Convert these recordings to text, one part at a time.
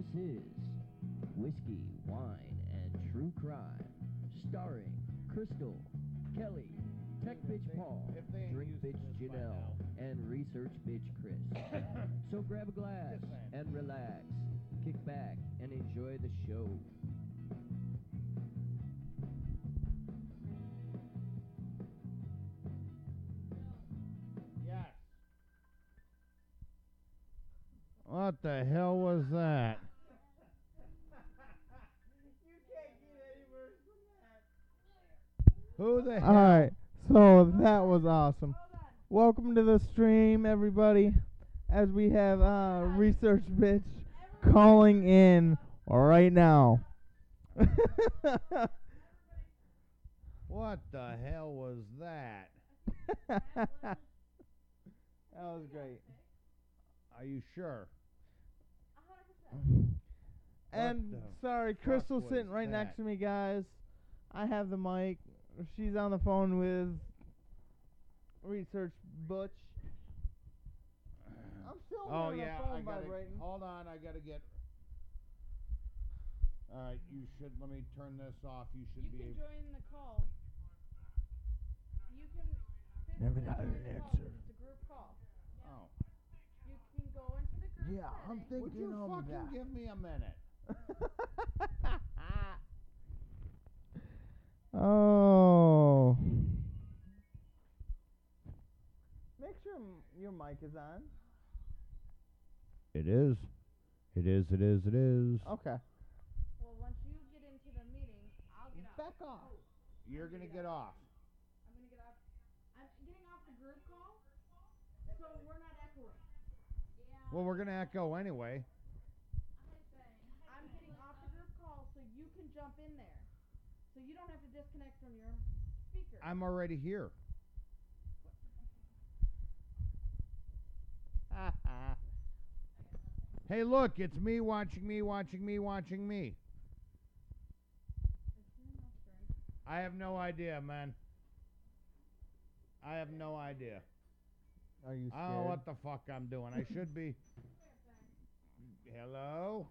This is Whiskey, Wine, and True Crime, starring Crystal, Kelly, Tech Bitch Paul, they ain't Drink Bitch Janelle, and Research Bitch Chris. so grab a glass and relax, kick back, and enjoy the show. Yes. What the hell was that? Who the hell? All right, so that was awesome. Welcome to the stream, everybody. As we have uh, research bitch calling in right now. What the hell was that? that was great. Are you sure? And sorry, Crystal's sitting right that? next to me, guys. I have the mic. She's on the phone with research butch. I'm still Oh on yeah, the phone I gotta. vibrating. Hold on, I gotta get. All right, you should. Let me turn this off. You should You be. can able- join the call. You can. Never got an answer. It's a group call. Oh. You can go into the group. Yeah, I'm setting. Would thinking you of fucking that. give me a minute? oh. Make sure m- your mic is on. It is. It is. It is. It is. Okay. Well, once you get into the meeting, I'll get off. Back off. Oh, You're gonna get off. I'm gonna get off. I'm getting off the group call, so we're not echoing. Yeah. Well, we're gonna echo anyway. I'm getting off the group call so you can jump in there, so you don't have to disconnect from your speaker. I'm already here. hey, look! It's me watching me, watching me, watching me. I have no idea, man. I have no idea. Are you scared? I don't know what the fuck I'm doing. I should be. Hello?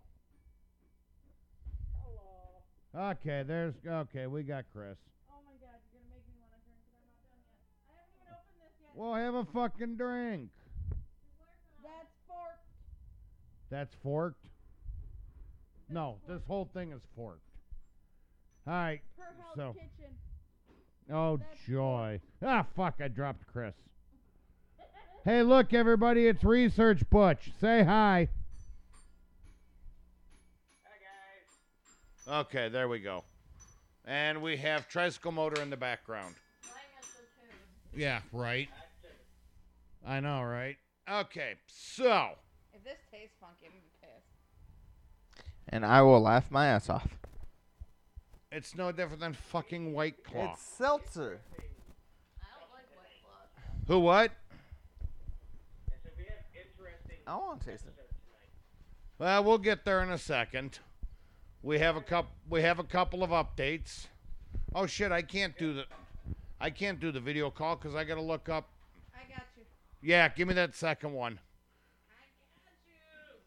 Hello. Okay, there's. Okay, we got Chris. Oh my God, you're gonna make me want to drink, but I'm not done yet. I haven't even opened this yet. Well, have a fucking drink. That's forked. That's forked? No, this whole thing is forked. All right. Per Hell's So- Kitchen. Oh, That's joy. Ah, fuck, I dropped Chris. Hey, look, everybody, it's Research Butch. Say hi. Okay, there we go. And we have Tricycle Motor in the background. Yeah, right. I know, right? Okay, so. If this tastes funky, I'm gonna be pissed. And I will laugh my ass off. It's no different than fucking White Claw. It's seltzer. Who what? I want to taste it. Well, we'll get there in a second. We have a couple. We have a couple of updates. Oh shit! I can't do the. I can't do the video call because I gotta look up. I got you. Yeah, give me that second one.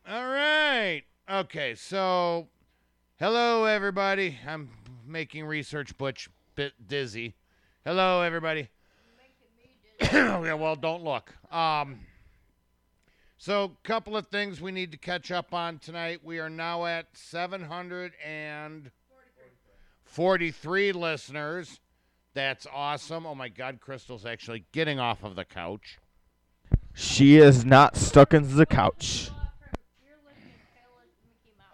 I got you. All right. Okay. So, hello everybody. I'm making research butch bit dizzy. Hello everybody. yeah. Well, don't look. Um. So, couple of things we need to catch up on tonight. We are now at 743 listeners. That's awesome. Oh my God, Crystal's actually getting off of the couch. She is not stuck in the couch.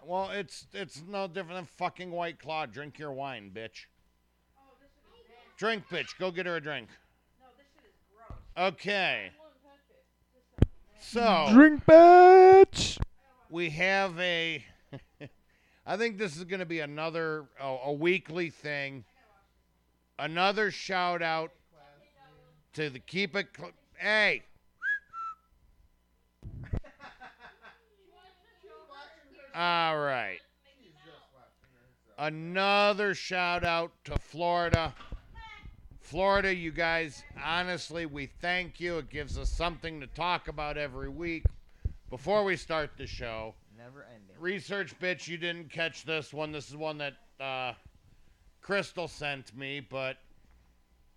Well, it's it's no different than fucking White Claw. Drink your wine, bitch. Drink, bitch. Go get her a drink. Okay. So Drink, bitch. we have a. I think this is going to be another a, a weekly thing. Another shout out to the keep it. Cl- hey. All right. Another shout out to Florida. Florida, you guys, honestly, we thank you. It gives us something to talk about every week. Before we start the show, never ending. research bitch, you didn't catch this one. This is one that uh, Crystal sent me, but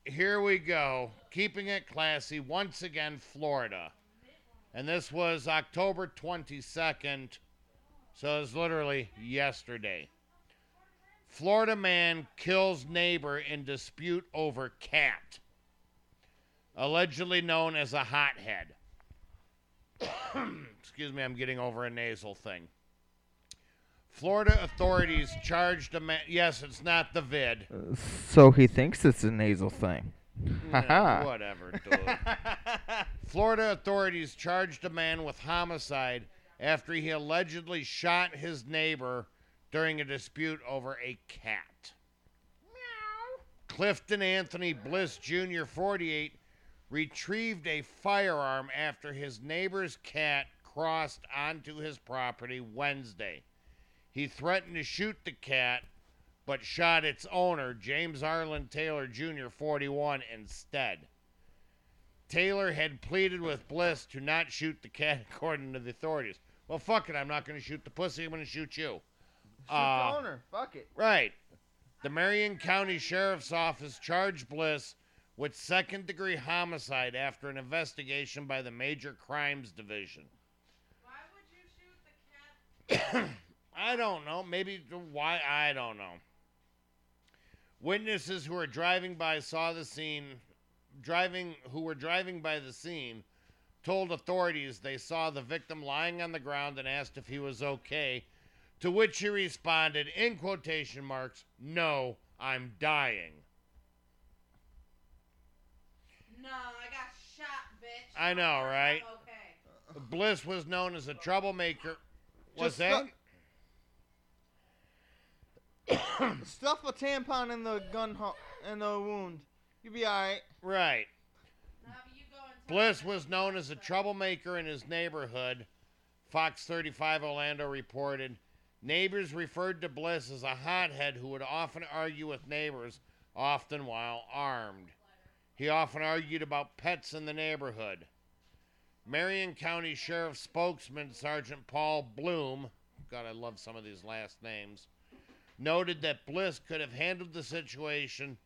here we go. Keeping it classy. Once again, Florida. And this was October 22nd, so it's literally yesterday. Florida man kills neighbor in dispute over cat. Allegedly known as a hothead. Excuse me, I'm getting over a nasal thing. Florida authorities charged a man. Yes, it's not the vid. Uh, so he thinks it's a nasal thing. Yeah, whatever, dude. Florida authorities charged a man with homicide after he allegedly shot his neighbor during a dispute over a cat. Clifton Anthony Bliss Jr., 48, retrieved a firearm after his neighbor's cat crossed onto his property Wednesday. He threatened to shoot the cat, but shot its owner, James Arlen Taylor Jr., 41, instead. Taylor had pleaded with Bliss to not shoot the cat, according to the authorities. Well, fuck it, I'm not going to shoot the pussy, I'm going to shoot you. Shoot Uh, the owner. Fuck it. Right. The Marion County Sheriff's Office charged Bliss with second degree homicide after an investigation by the Major Crimes Division. Why would you shoot the cat? I don't know. Maybe why? I don't know. Witnesses who were driving by saw the scene, driving who were driving by the scene, told authorities they saw the victim lying on the ground and asked if he was okay. To which he responded in quotation marks, "No, I'm dying." No, I got shot, bitch. I know, I'm right? Okay. Bliss was known as a troublemaker. What's Just that? Stuff a tampon in the gun ho- in the wound. You'll be alright. Right. Now you go Bliss was known as a troublemaker in his neighborhood. Fox 35 Orlando reported. Neighbors referred to Bliss as a hothead who would often argue with neighbors, often while armed. He often argued about pets in the neighborhood. Marion County Sheriff spokesman Sergeant Paul Bloom, God, I love some of these last names, noted that Bliss could have handled the situation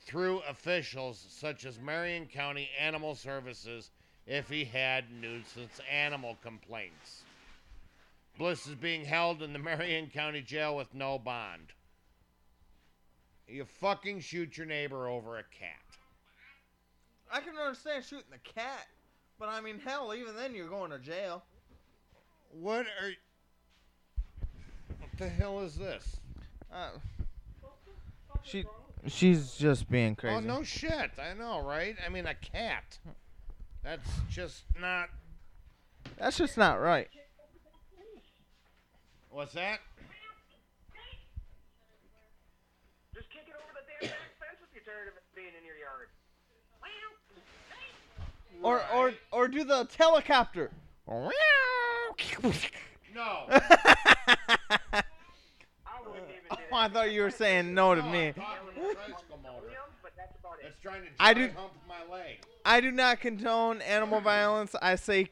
through officials such as Marion County Animal Services if he had nuisance animal complaints. Bliss is being held in the Marion County Jail with no bond. You fucking shoot your neighbor over a cat. I can understand shooting the cat, but I mean, hell, even then you're going to jail. What are. What the hell is this? Uh, she, she's just being crazy. Oh, no shit. I know, right? I mean, a cat. That's just not. That's just not right. What's that? Just kick it over the damn back fence if you're tired of it being in your yard. Or, or, or do the helicopter. No. I wouldn't even do Oh, I thought you were saying no to me. I'm talking to tricycle motor. But that's about it. It's trying to I dry do- hump my leg. I do not condone animal violence. I say,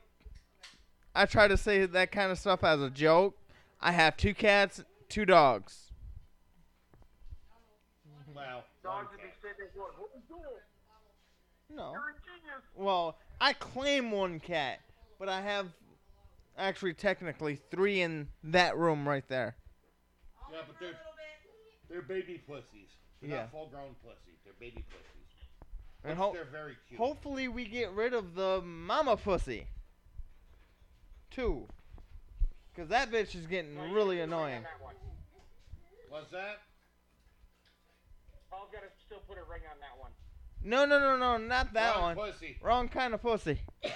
I try to say that kind of stuff as a joke. I have two cats, two dogs. Well, Dogs would be sitting there going, what you doing? No. You're a genius. Well, I claim one cat, but I have actually technically three in that room right there. Yeah, but they're they're baby pussies. They're Yeah. not full grown pussies. They're baby pussies. And ho- they're very cute. hopefully we get rid of the mama pussy. Too. Cause that bitch is getting No, really can put a ring annoying. on that. What's that? Paul's got to still put a ring on that one. No, no, no, no, not that Wrong one. pussy. Wrong kind of pussy.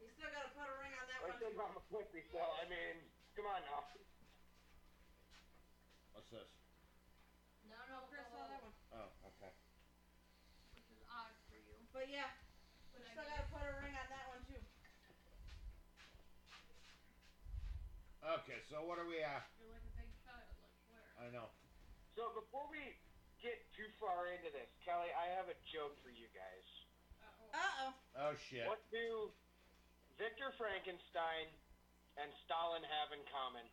You still gotta put a ring on that I one. said mama pussy, so I mean, come on now. What's this? No, no, Chris saw that one. Oh, okay. But yeah, you still gotta put a ring on that one too. Okay, so what are we at? I know. So before we get too far into this, Kelly, I have a joke for you guys. Uh oh. Oh shit. What do Victor Frankenstein, and Stalin have in common?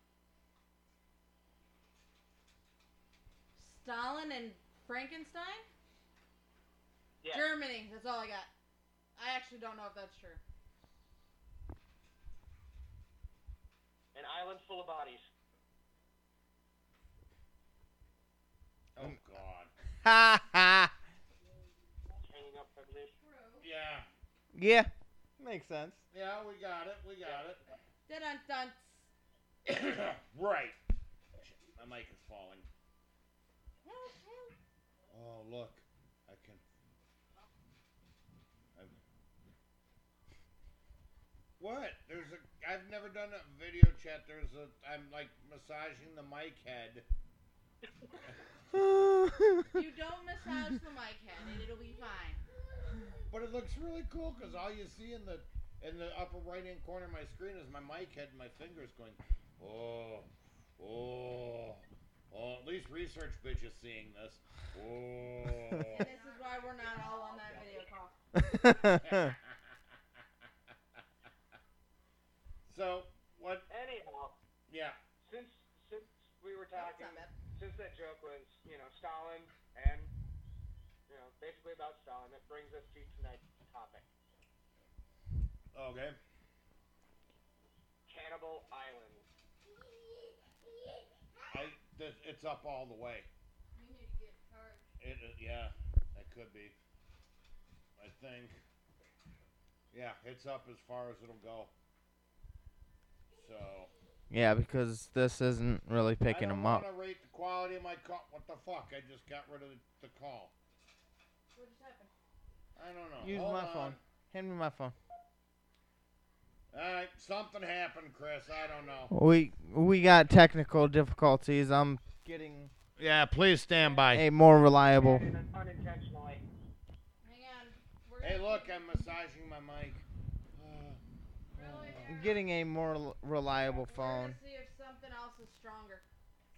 Stalin and Frankenstein? Yes. Germany. That's all I got. I actually don't know if that's true. An island full of bodies. Oh mm. God. Ha ha. Hanging up, I believe. Yeah. Yeah. Makes sense. Yeah, we got it. We got it. Dun dun. right. Shit, my mic is falling. Oh, look. I can. I'm... What? There's a. I've never done a video chat. There's a. I'm like massaging the mic head. You don't massage the mic head, and it'll be fine. But it looks really cool because all you see in the in the upper right hand corner of my screen is my mic head and my fingers going, oh, oh, oh. At least research bitch is seeing this. Oh. And this is why we're not all on that video call. so what? Anyhow, Yeah. since since we were talking, not since that joke was, you know, Stalin and, you know, basically about Stalin, that brings us to tonight's topic. Okay. Cannibal Island. I. Th- it's up all the way. We need to get charged. It. Uh, yeah. That could be. I think. Yeah, it's up as far as it'll go. So. yeah, because this isn't really picking I don't them up. want to rate the quality of my call. What the fuck? I just got rid of the, the call. What just happened? I don't know. Use Hold my on. phone. Hand me my phone. All right, something happened, Chris. I don't know. We we got technical difficulties. I'm getting Yeah, please stand by. a more reliable. Hang on. Hey, look, I'm massaging my mic. Really? I'm getting a more reliable We're phone. gonna see if something else is stronger.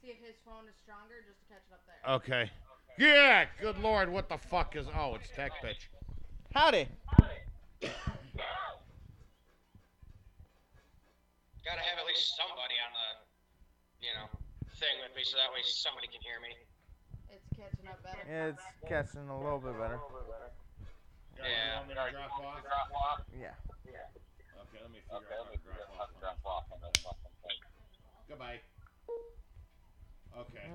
See if his phone is stronger, just to catch it up there. Okay. Yeah, good lord, what the fuck is. Oh, it's Tech Bitch. Howdy. Gotta have at least somebody on the, you know, thing with me so that way somebody can hear me. It's catching up better. It's catching a little bit better. Guys, you want me to drop off? Yeah. Okay, let me figure out how to drop off. Goodbye. Okay.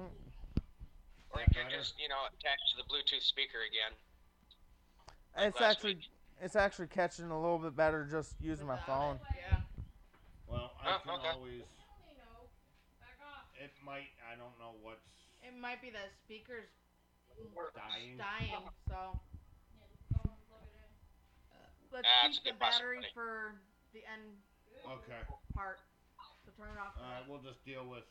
Or you can just, you know, attach to the Bluetooth speaker again. It's actually week. it's actually catching a little bit better just using my phone. Yeah. Well, I Oh, can okay. always. It might. I don't know what's It might be the speakers dying. dying, so. Let's that's keep the battery possibility. for the end Okay. part. So turn it off. All right, we'll just deal with.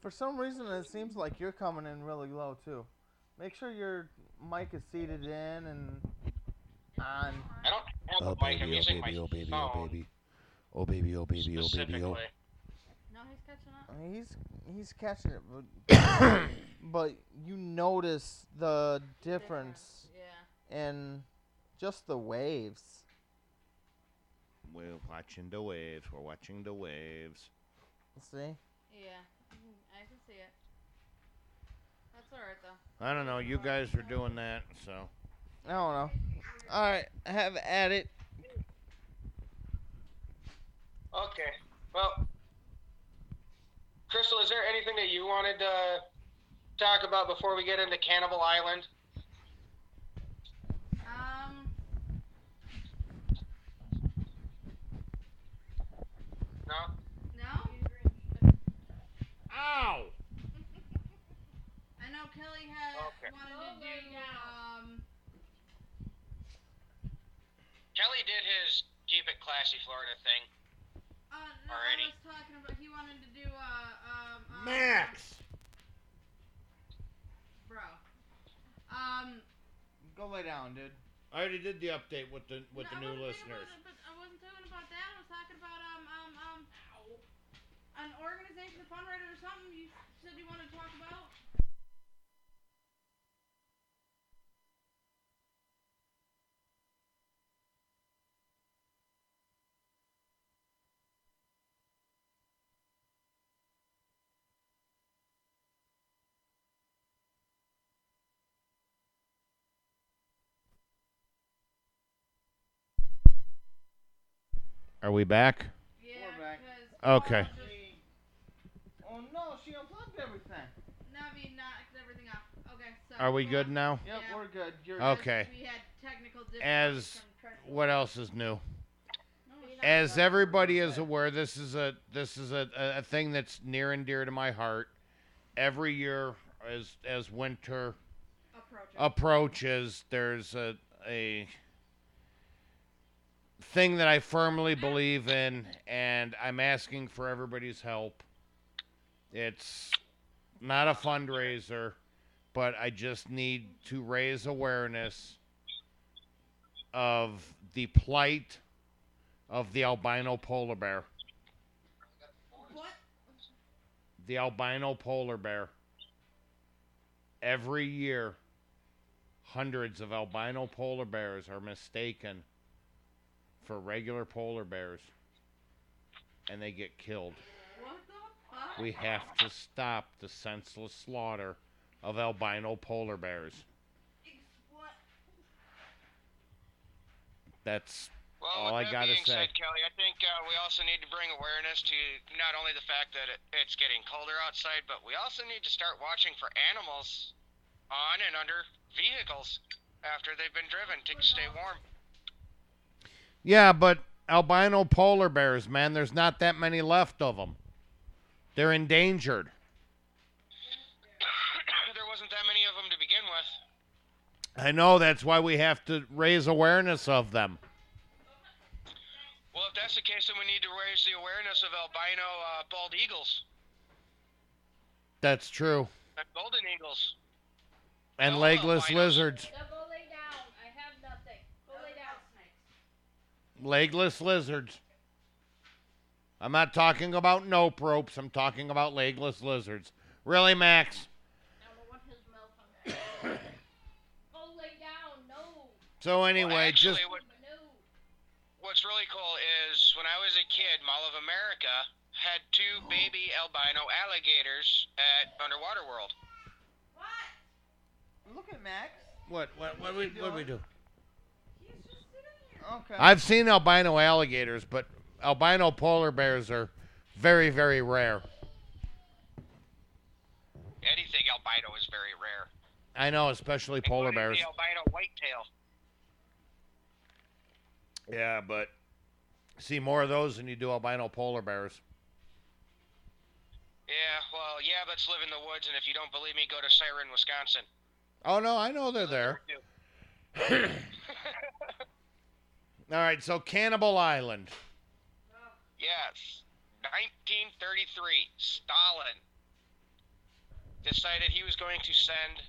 For some reason, it seems like you're coming in really low too. Make sure your mic is seated in and on. I don't have Oh a mic. I'm baby, oh using baby, my oh baby, phone oh baby. Oh. oh baby, oh baby, oh baby, oh. specifically. No, he's catching up. He's he's catching it, but but you notice the difference Yeah. in just the waves. We're watching the waves. We're watching the waves. See? Yeah. Mhm, I can see it. That's alright though. I don't know. You guys are doing that, so. I don't know. All right, I have at it. Okay. Well, Crystal, is there anything that you wanted to talk about before we get into Cannibal Island? Um. No? No? Ow! I know Kelly had Okay. wanted to do um Kelly did his keep it classy Florida thing. uh no, Alrighty. I was talking about he wanted to do uh um uh, Max! bro. Um Go lay down, dude. I already did the update with the with no, the new wasn't listeners. about but I wasn't talking about that. I was talking about an organization, a fundraiser, or something you said you want to talk about? Are we back? Yeah, okay. Are we good now? Yep, Yeah. we're good. You're Okay. We had technical difficulties As from Trent. what else is new? As everybody is aware, this is a this is a, a, a thing that's near and dear to my heart. Every year, as as winter Approaching. approaches, there's a a thing that I firmly believe in, and I'm asking for everybody's help. It's not a fundraiser, but I just need to raise awareness of the plight of the albino polar bear. What? The albino polar bear. Every year, hundreds of albino polar bears are mistaken for regular polar bears and they get killed. What the fuck? We have to stop the senseless slaughter of albino polar bears. That's Well, All I gotta being say. said, Kelly, I think uh, we also need to bring awareness to not only the fact that it, it's getting colder outside, but we also need to start watching for animals on and under vehicles after they've been driven to stay warm. Yeah, but albino polar bears, man, there's not that many left of them. They're endangered. there wasn't that many of them to begin with. I know that's why we have to raise awareness of them. Well, if that's the case, then we need to raise the awareness of albino uh, bald eagles That's true. and golden eagles. And Oh, legless albinos. lizards. Go lay down. I have nothing. Go lay down. Legless lizards. I'm not talking about nope ropes. I'm talking about legless lizards. Really, Max? I don't know what his malfunction. go lay down. No. So anyway, actually, just what- What's really cool is when I was a kid, Mall of America had two oh. baby albino alligators at Underwater World. What? Look at Max. what? What? What we? What we do? Okay. I've seen albino alligators, but albino polar bears are very, very rare. Anything albino is very rare. I know, especially polar including bears. The albino whitetail. Yeah, but see more of those than you do albino polar bears. Yeah, well, yabbits live in the woods, and if you don't believe me, go to Siren, Wisconsin. Oh no, I know they're there. All right, so Cannibal Island. yes, 1933, Stalin decided he was going to send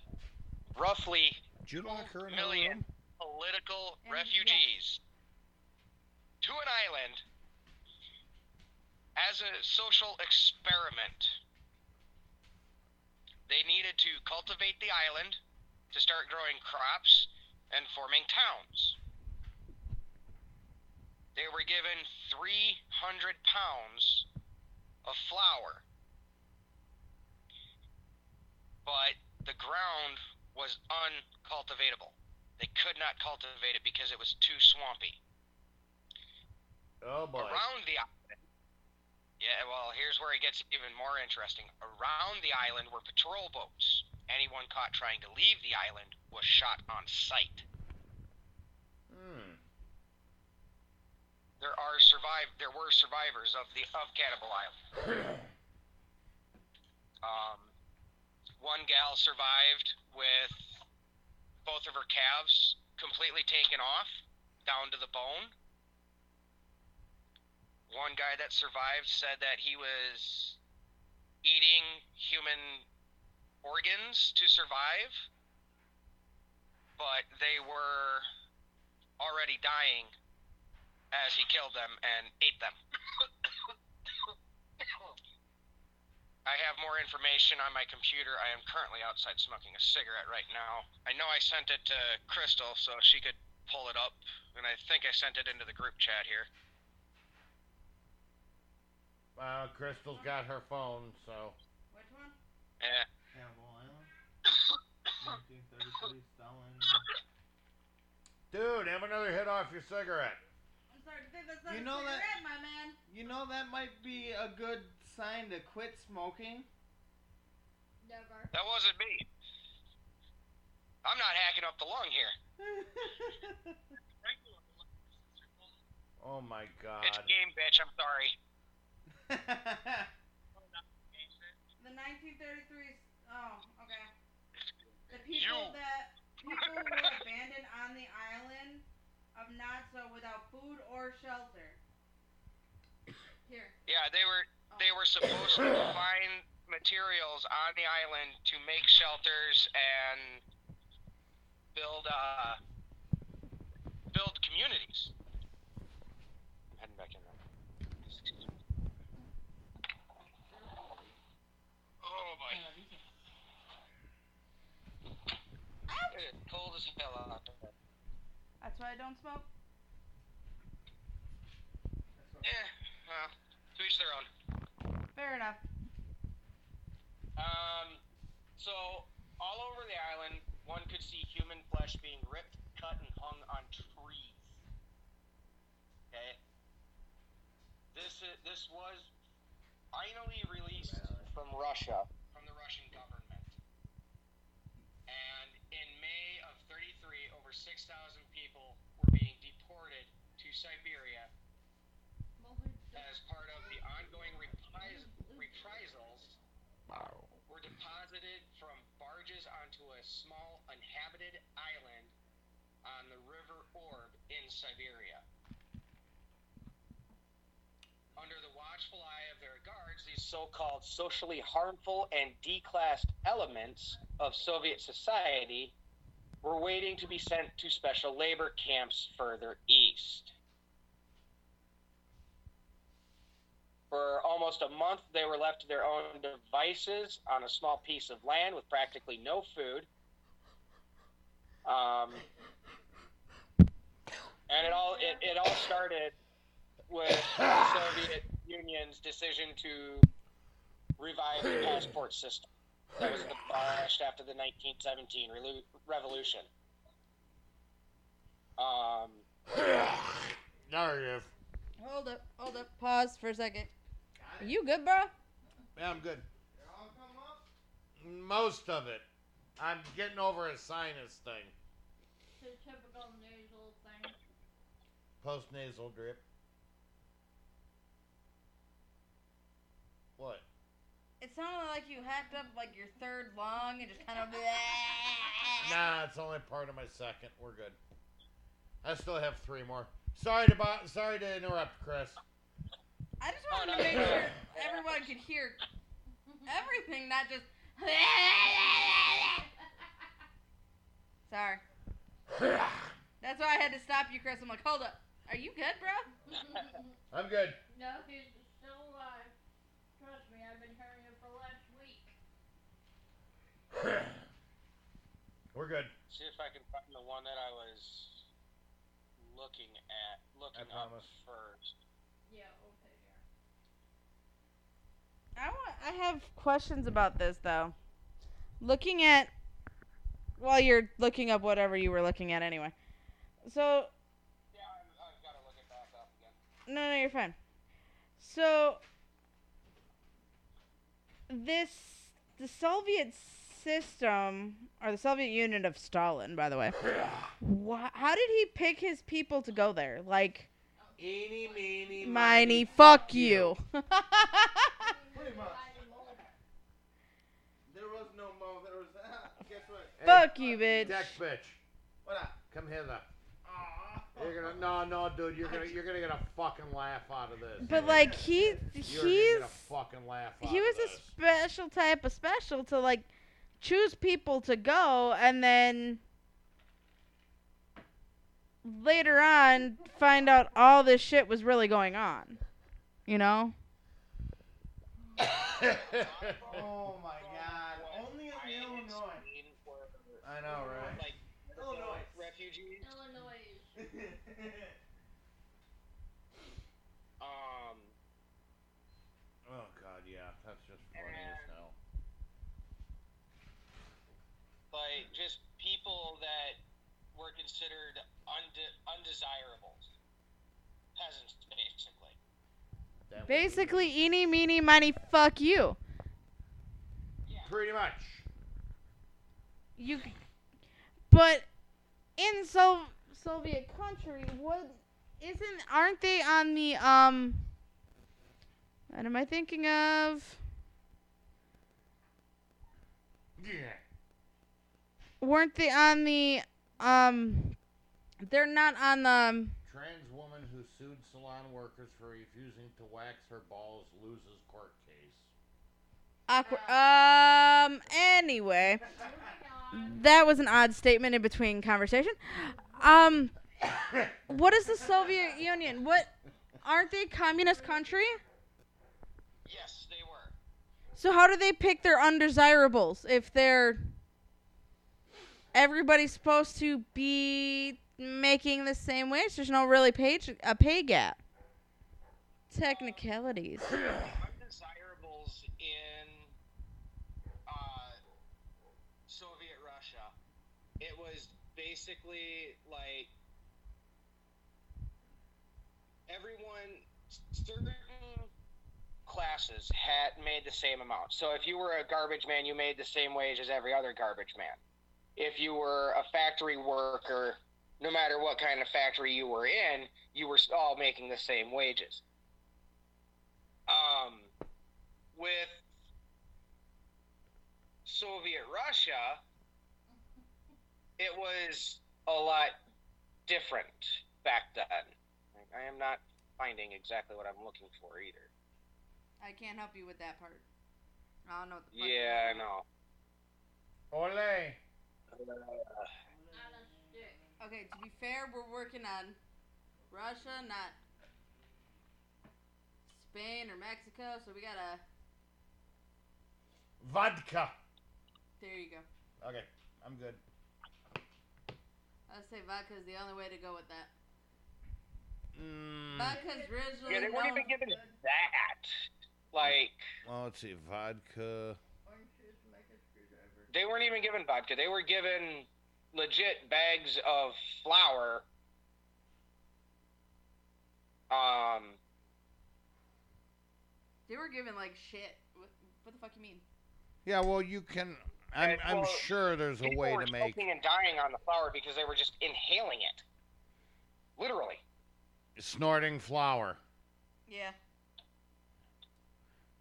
roughly Did you lock her in her million room? political And refugees to an island as a social experiment. They needed to cultivate the island to start growing crops and forming towns. They were given 300 pounds of flour. But the ground was uncultivatable. They could not cultivate it because it was too swampy. Around the island. Yeah, well, here's where it gets even more interesting. Around the island were patrol boats. Anyone caught trying to leave the island was shot on sight. Hmm. There are survive. There were survivors of the of Cannibal Island. Um, one gal survived with both of her calves completely taken off, down to the bone. One guy that survived said that he was eating human organs to survive, but they were already dying as he killed them and ate them. I have more information on my computer. I am currently outside smoking a cigarette right now. I know I sent it to Crystal so she could pull it up, and I think I sent it into the group chat here. Well, Crystal's got her phone, so. Which one? Yeah. Cannibal Island. 1933 Stalin. Dude, have another hit off your cigarette. I'm sorry, to think that's not You a know that- cigarette. My man. You know that might be a good sign to quit smoking. Never. That wasn't me. I'm not hacking up the lung here. Oh my god. It's game, bitch. I'm sorry. The 1933. Oh, okay. The people You. that people were abandoned on the island of Naxo without food or shelter. Here. Yeah, they were they were supposed to find materials on the island to make shelters and build uh build communities. I'm heading back in there. Oh boy. It is cold as hell out there. That's why I don't smoke. Yeah, well, to each their own. Fair enough. Um, so all over the island, one could see human flesh being ripped, cut, and hung on trees. Okay. This i- this was finally released from Russia, Russian government. And in May of 33, over 6,000 people were being deported to Siberia as part of the ongoing repris- reprisals were deposited from barges onto a small uninhabited island on the River Orb in Siberia. Under the watchful eye of their guards, these so called socially harmful and declassed elements of Soviet society were waiting to be sent to special labor camps further east. For almost a month, they were left to their own devices on a small piece of land with practically no food. Um, and it all it, it all started with the Soviet Union's decision to revive the passport system that was abolished after the 1917 relu- revolution. Um, There it is. Hold up, hold up. Pause for a second. Are you good, bro? Yeah, I'm good. Most of it. I'm getting over a sinus thing. The typical nasal thing. Post nasal drip. What? It sounded like you hacked up like your third lung and just kind of. Nah, ah. it's only part of my second. We're good. I still have three more. Sorry to bo- sorry to interrupt, Chris. I just wanted to make sure everyone could hear everything, not just. Sorry. That's why I had to stop you, Chris. I'm like, hold up. Are you good, bro? I'm good. no, he's still alive. Trust me, I've been hearing it for the last week. We're good. see if I can find the one that I was looking at, looking up promise. first. Yeah, okay, yeah. I want. I have questions about this though. Looking at, while you're looking up whatever you were looking at anyway. So Yeah, I'm, I've got to look it back up again. no, no, you're fine. So this the Soviet system or the Soviet Union of Stalin, by the way. Wha how did he pick his people to go there? Like, Eeny, meeny, miny, fuck you. Pretty much. There was no mo. There was. guess what? fuck you, bitch. Deck bitch. What up? Come hither. You're gonna no no dude, you're gonna you're gonna get a fucking laugh out of this. But like he You're gonna he's get a fucking laugh out he of was this. a special type of special to like choose people to go and then later on find out all this shit was really going on. You know? Oh my god. Only in Illinois. I know, right? like, Illinois. refugees. Illinois. Um, oh god, yeah, that's just funny as hell. Like just people that were considered unde- undesirables, peasants basically. Basically, eeny, meeny, miny, fuck you. Pretty much. You, but in so Soviet country, what isn't? Aren't they on the um? What am I thinking of? Yeah. Weren't they on the um? They're not on the. um, Trans woman who sued salon workers for refusing to wax her balls loses court case. Awkward. Um. Anyway, that was an odd statement in between conversation. Um. What is the Soviet Union? What? Aren't they communist country? Yes, they were. So how do they pick their undesirables if they're everybody's supposed to be making the same wage? There's no really pay a pay gap. Technicalities. undesirables in uh, Soviet Russia. It was basically like everyone, certain classes had made the same amount. So if you were a garbage man, you made the same wage as every other garbage man. If you were a factory worker, no matter what kind of factory you were in, you were all making the same wages. Um, with Soviet Russia, it was a lot different back then. I am not finding exactly what I'm looking for either. I can't help you with that part. I don't know what the Yeah, I know. Ole. Okay, to be fair, we're working on Russia, not Spain or Mexico, so we gotta. Vodka. There you go. Okay, I'm good. I'd say vodka is the only way to go with that. Mm, Vodka's originally Yeah, they weren't known- even given that. Like, well, let's see. Vodka. They weren't even given vodka. They were given legit bags of flour. Um, They were given like shit. What, what the fuck you mean? Yeah, well, you can. I'm, And, I'm sure there's a way were to make. choking and dying on the flour because they were just inhaling it. Literally. Snorting flour. Yeah.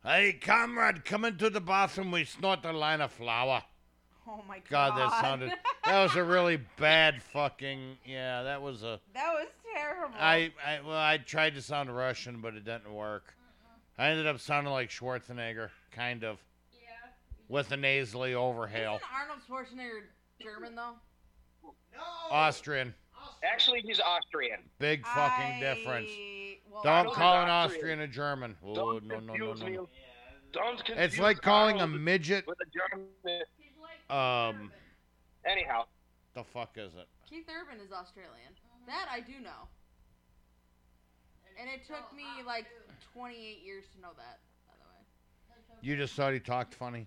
Hey, comrade, come into the bathroom. We snort a line of flour. Oh my God, god. that sounded. That was a really bad fucking. Yeah, that was a. that was terrible. I, I well, I tried to sound Russian, but it didn't work. I ended up sounding like Schwarzenegger, kind of, Yeah. with a nasally overhale. Isn't Arnold Schwarzenegger German though? No. Austrian, Actually, he's Austrian. big fucking difference. Well, Don't Arnold call an Austrian. Austrian a German. Oh Don't no no no confuse no. me. no. Don't confuse It's like calling a Arnold midget. with a German. He's like Um, Anyhow, The fuck is it? Keith Urban is Australian. That I do know. And it took me like 28 years to know that, by the way. You just thought he talked funny.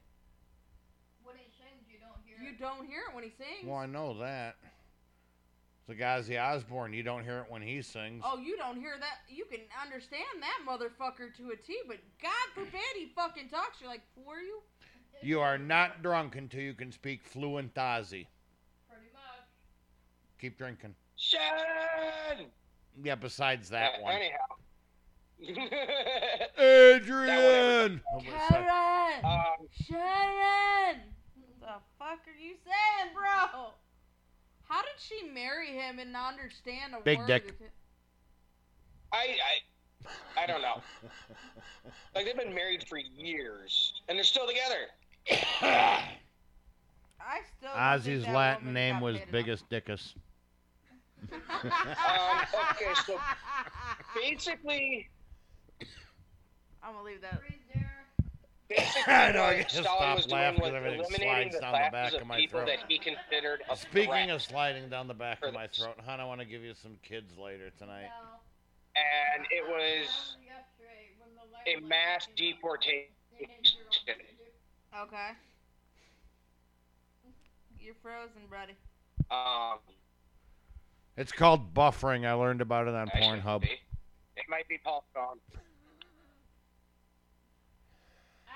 When he sings, you don't hear You it. don't hear it when he sings. Well, I know that. The guy's the Osbourne. You don't hear it when he sings. Oh, you don't hear that? You can understand that motherfucker to a T, but God forbid he fucking talks. You're like, who are you? You are not drunk until you can speak fluent Ozzy. Pretty much. Keep drinking. Shen. Yeah, besides that Uh, one. Anyhow. Adrian! Oh. Sharon! um, Sharon! The fuck are you saying, bro? How did she marry him and not understand a Big word? dick. I, I, I don't know. Like they've been married for years, and they're still together. I still. Ozzy's Latin name was paid enough. Biggest Dickus. Um, okay, so basically, I'm gonna leave that. Right there. basically, I know, I what gotta Stalin was doing was everything eliminating slides the down the back classes of of my people throat. that he considered a Speaking threat. of sliding down the back of my throat, hon, I want to give you some kids later tonight. And it was Yesterday, when the a mass deportation. Okay. You're frozen, buddy. Um, It's called buffering. I learned about it on I Pornhub. It might be Paul Strong.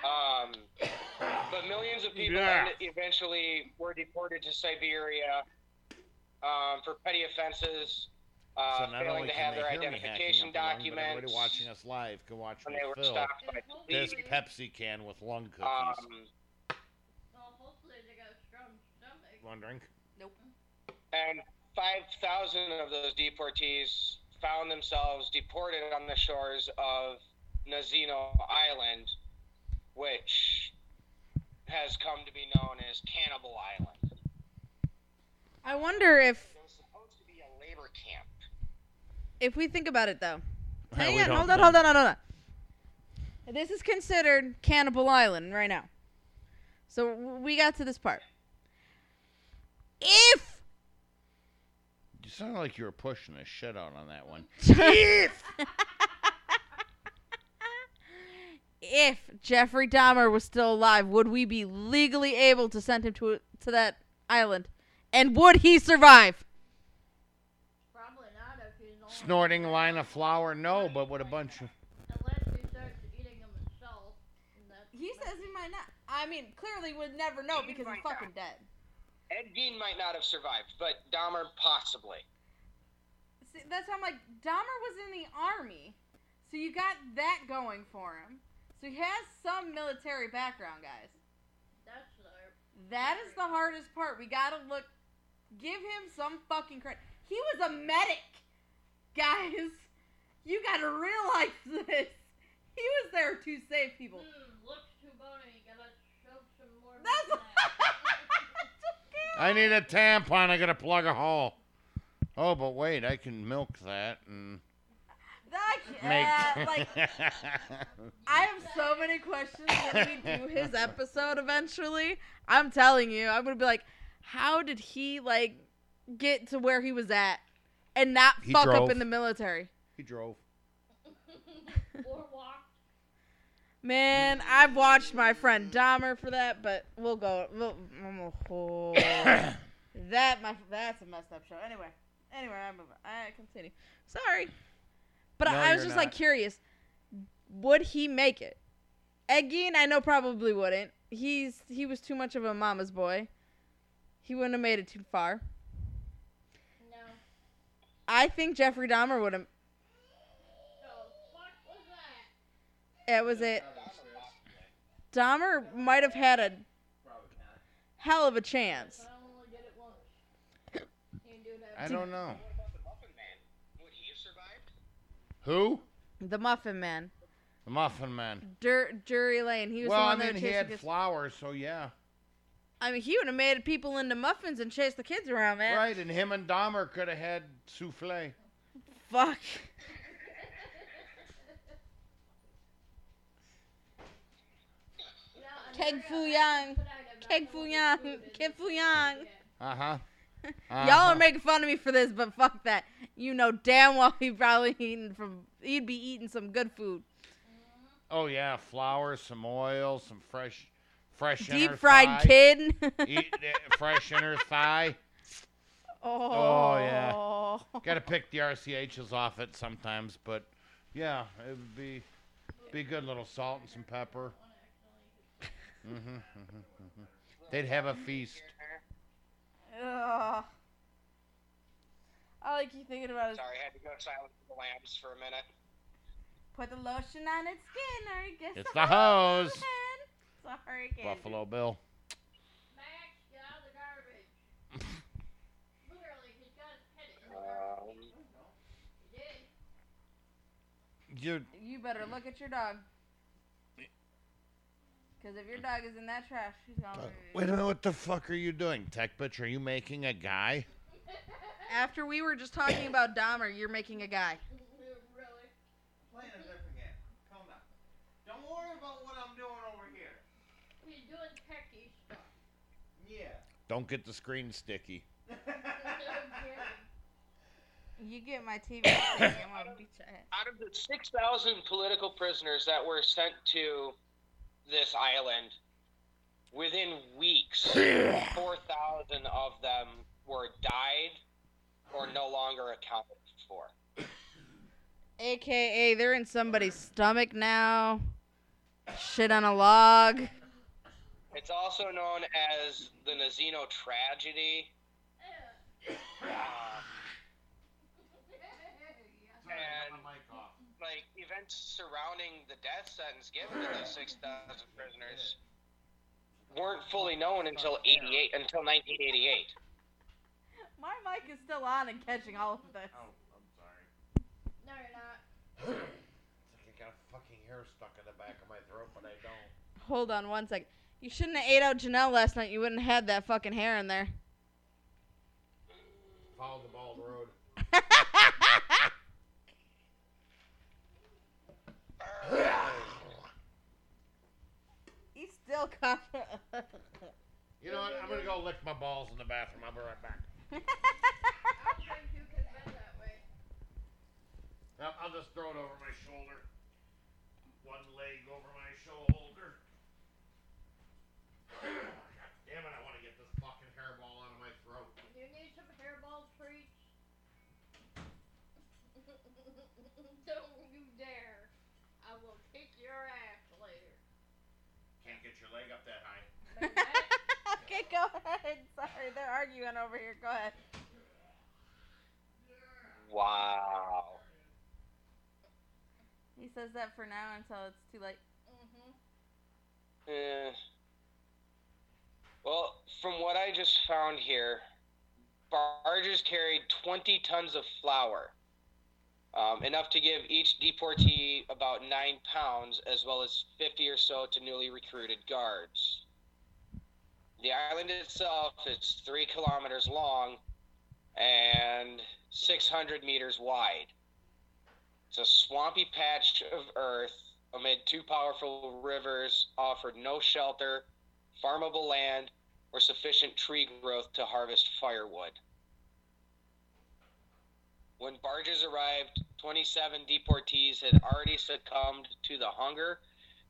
Um, but millions of people Yeah. eventually were deported to Siberia um, for petty offenses, uh, so not failing only to have their identification hacking up lung, but documents. everybody watching us live can watch when me they were fill stopped by this police. Pepsi can with lung cookies. Um, Well, hopefully they got a strong stomach. Want a and 5,000 of those deportees found themselves deported on the shores of Nazino Island, which has come to be known as Cannibal Island. I wonder if It was supposed to be a labor camp. If we think about it though. Hang we on, don't hold on, hold on, hold on, hold on. This is considered Cannibal Island right now. So we got to this part. If You sound like you were pushing the shit out on that one. if if Jeffrey Dahmer was still alive, would we be legally able to send him to to that island? And would he survive? Probably not if he's only Snorting line of flour, no, but with a bunch of. Unless he starts eating them himself. And He says he might not. I mean, clearly would never know because he's fucking dead. Ed Gein might not have survived, but Dahmer possibly. See, that's how I'm like, Dahmer was in the army, so you got that going for him. So he has some military background, guys. that's the That is the hardest part. We gotta look, give him some fucking credit. He was a medic, guys. You gotta realize this. He was there to save people. mm, looks too bony. Gotta shove some more. That's meat in that. I need a tampon. I gotta plug a hole. Oh, but wait, I can milk that and That, make. uh, like, I have so many questions when we do his episode eventually. I'm telling you, I'm gonna be like, how did he like get to where he was at and not He fuck up in the military? he drove. or walked. Man, I've watched my friend Dahmer for that, but we'll go. We'll, oh, that my that's a messed up show. Anyway, anyway, I move. on. I continue. Sorry, but No, I was you're just like not. curious. Would he make it? Ed Gein, I know probably wouldn't. He's he was too much of a mama's boy. He wouldn't have made it too far. No. I think Jeffrey Dahmer would have. The fuck was that? It was it. Dahmer might have had a hell of a chance. I only did it once. Can't do that. I don't know. What about the Muffin Man? Would he have survived? Who? The Muffin Man. The Muffin Man. Dur- Drury Lane. He was Well, the I one that mean, would he had the kids. so yeah. I mean, he would have made people into muffins and chased the kids around, man. Right, and him and Dahmer could have had souffle. Fuck. Keg Fu Yang. to that. I'm not Keg Fu Yang. Keg Fu Yang. Uh huh. Y'all are making fun of me for this, but fuck that. You know damn well he probably eating from. He'd be eating some good food. Oh yeah, flour, some oil, some fresh, fresh Deep inner fried thigh. kid. Eat uh, fresh inner thigh. oh. yeah. Got to pick the RCHs off it sometimes, but yeah, it would be be good little salt and some pepper. hmm hmm They'd have a feast. Ugh. All I keep thinking about it. Sorry, I had to go silent for the lamps for a minute. put the lotion on its skin or it gets It's the hose. Man. Sorry, kid. Buffalo Bill. Max, get out of the garbage. Literally, he's got his head in the garbage. Um, He did. You You better look at your dog. Because if your dog is in that trash, she's gonna. wait a minute. What the fuck are you doing, Tech Bitch? Are you making a guy? After we were just talking about Dahmer, you're making a guy. really. Playing a different game. Calm down. Don't worry about what I'm doing over here. He's doing techie stuff. Yeah. Don't get the screen sticky. You get my TV I'm gonna beat your ass. out of the 6,000 political prisoners that were sent to this island, within weeks, 4,000 of them were died or no longer accounted for. AKA, they're in somebody's stomach now. Shit on a log. It's also known as the Nazino tragedy. Uh, and like events surrounding the death sentence given to those 6,000 prisoners weren't fully known until 88 until 1988. My mic is still on and catching all of this. Oh, I'm sorry. No, you're not. It's like I got a fucking hair stuck in the back of my throat, but I don't. Hold on one second. You shouldn't have ate out Janelle last night. You wouldn't have had that fucking hair in there. Follow the bald road. He's still coughing. You know what? I'm gonna go lick my balls in the bathroom. I'll be right back. I'll drink too because been that way. I'll just throw it over my shoulder. One leg over my shoulder. God damn it! I want to get this fucking hairball out of my throat. You need some hairball treats? Don't you dare. I will kick your ass later. Can't get your leg up that high. okay, go ahead. Sorry, they're arguing over here. Go ahead. Wow. He says that for now until it's too late. Mm-hmm. Eh. Well, from what I just found here, barges carried 20 tons of flour, um, enough to give each deportee about nine pounds, as well as 50 or so to newly recruited guards. The island itself is three kilometers long and 600 meters wide. It's a swampy patch of earth amid two powerful rivers offered no shelter, farmable land, or sufficient tree growth to harvest firewood. When barges arrived, 27 deportees had already succumbed to the hunger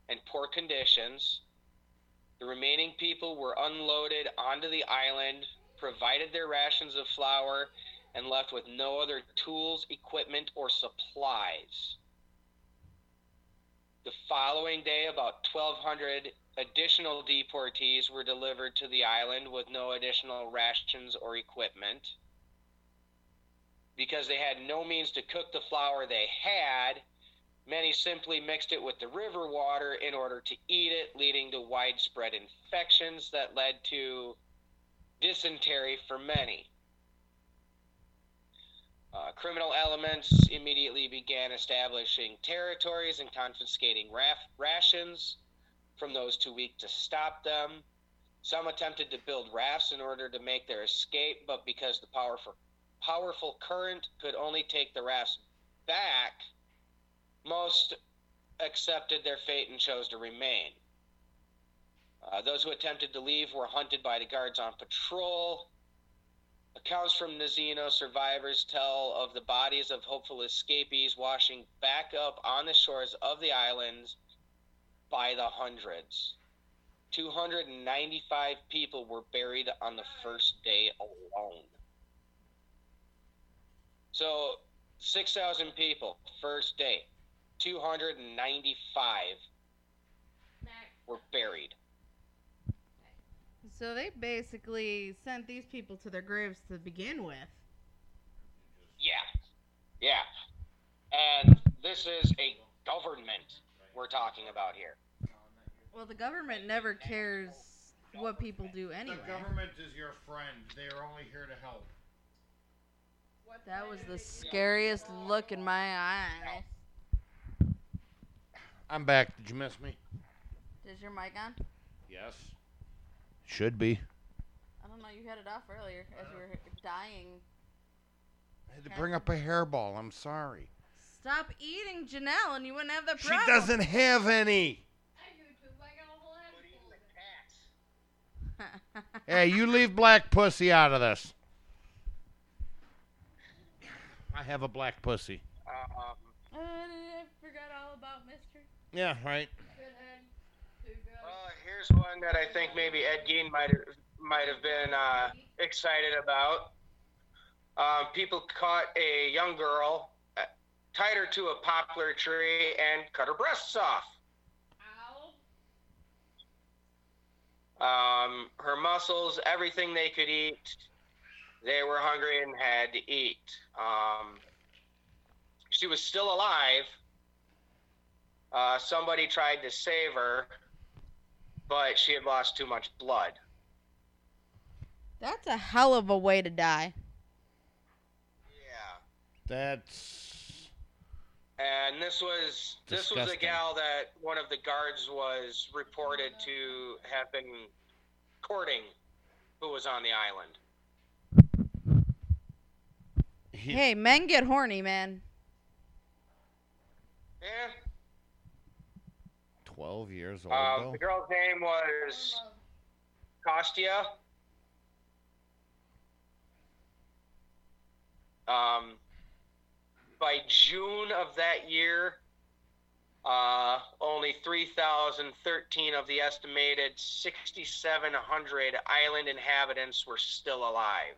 and poor conditions. The remaining people were unloaded onto the island, provided their rations of flour, and left with no other tools, equipment, or supplies. The following day, about 1,200 additional deportees were delivered to the island with no additional rations or equipment. Because they had no means to cook the flour they had, many simply mixed it with the river water in order to eat it, leading to widespread infections that led to dysentery for many. Uh, criminal elements immediately began establishing territories and confiscating raf- rations from those too weak to stop them. Some attempted to build rafts in order to make their escape, but because the powerful, powerful current could only take the rafts back, most accepted their fate and chose to remain. Uh, those who attempted to leave were hunted by the guards on patrol. Accounts from Nazino survivors tell of the bodies of hopeful escapees washing back up on the shores of the islands by the hundreds. 295 people were buried on the first day alone. So, 6,000 people, first day. 295 were buried. So they basically sent these people to their graves to begin with. Yeah. Yeah. And this is a government we're talking about here. Well, the government never cares what people do anyway. The government is your friend. They are only here to help. What That was the it- scariest look in my eye. I'm back. Did you miss me? Is your mic on? Yes. Should be. I don't know. You had it off earlier as you were dying. I had to bring up a hairball. I'm sorry. Stop eating Janelle, and you wouldn't have the She doesn't have any. I do too. I got a whole handful. Hey, you leave black pussy out of this. I have a black pussy. Um, Uh, I forgot all about Mister. Yeah, right. Good head. Too good. uh, here's one that I think maybe Ed Gein might have, might have been uh, excited about. Um, people caught a young girl, tied her to a poplar tree, and cut her breasts off. Ow. Um, her muscles, everything they could eat, they were hungry and had to eat. Um, she was still alive. Uh, somebody tried to save her, but she had lost too much blood. That's a hell of a way to die. Yeah. That's And this was this was a gal that one of the guards was reported to have been courting, who was on the island. Hey, men get horny, man. Yeah. 12 years old Um, the girl's name was Kostya. Um, by June of that year, uh, only 3,013 of the estimated 6,700 island inhabitants were still alive.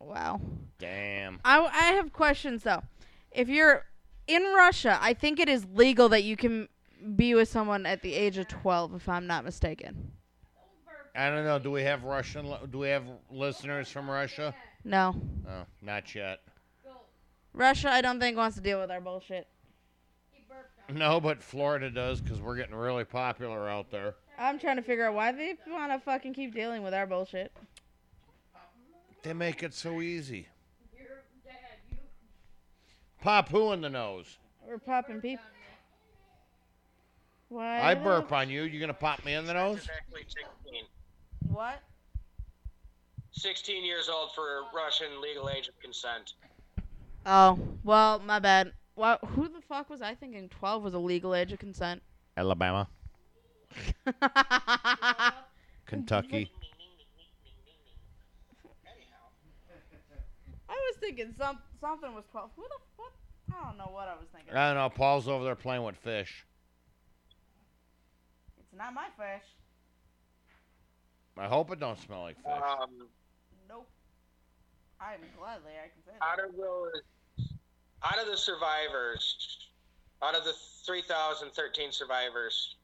Wow. Damn. I, I have questions though. If you're in Russia, I think it is legal that you can be with someone at the age of 12, if I'm not mistaken. I don't know. Do we have Russian? Do we have listeners from Russia? No. Oh, not yet. Russia, I don't think wants to deal with our bullshit. He burped on No, but Florida does because we're getting really popular out there. I'm trying to figure out why they want to fucking keep dealing with our bullshit. They make it so easy. your dad. You Pop who in the nose? We're popping people. Why? I burp on you. You gonna pop me in the nose? She's actually 16. What? 16 years old for Russian legal age of consent. Oh, well, my bad. Well, who the fuck was I thinking 12 was a legal age of consent? Alabama, Kentucky. I was thinking some something was 12. Who the fuck? I don't know what I was thinking. I don't know. Paul's over there playing with fish. It's not my fish. I hope it don't smell like fish. Um, Nope. I'm gladly I can say out that. of those, out of the survivors, out of the 3,013 survivors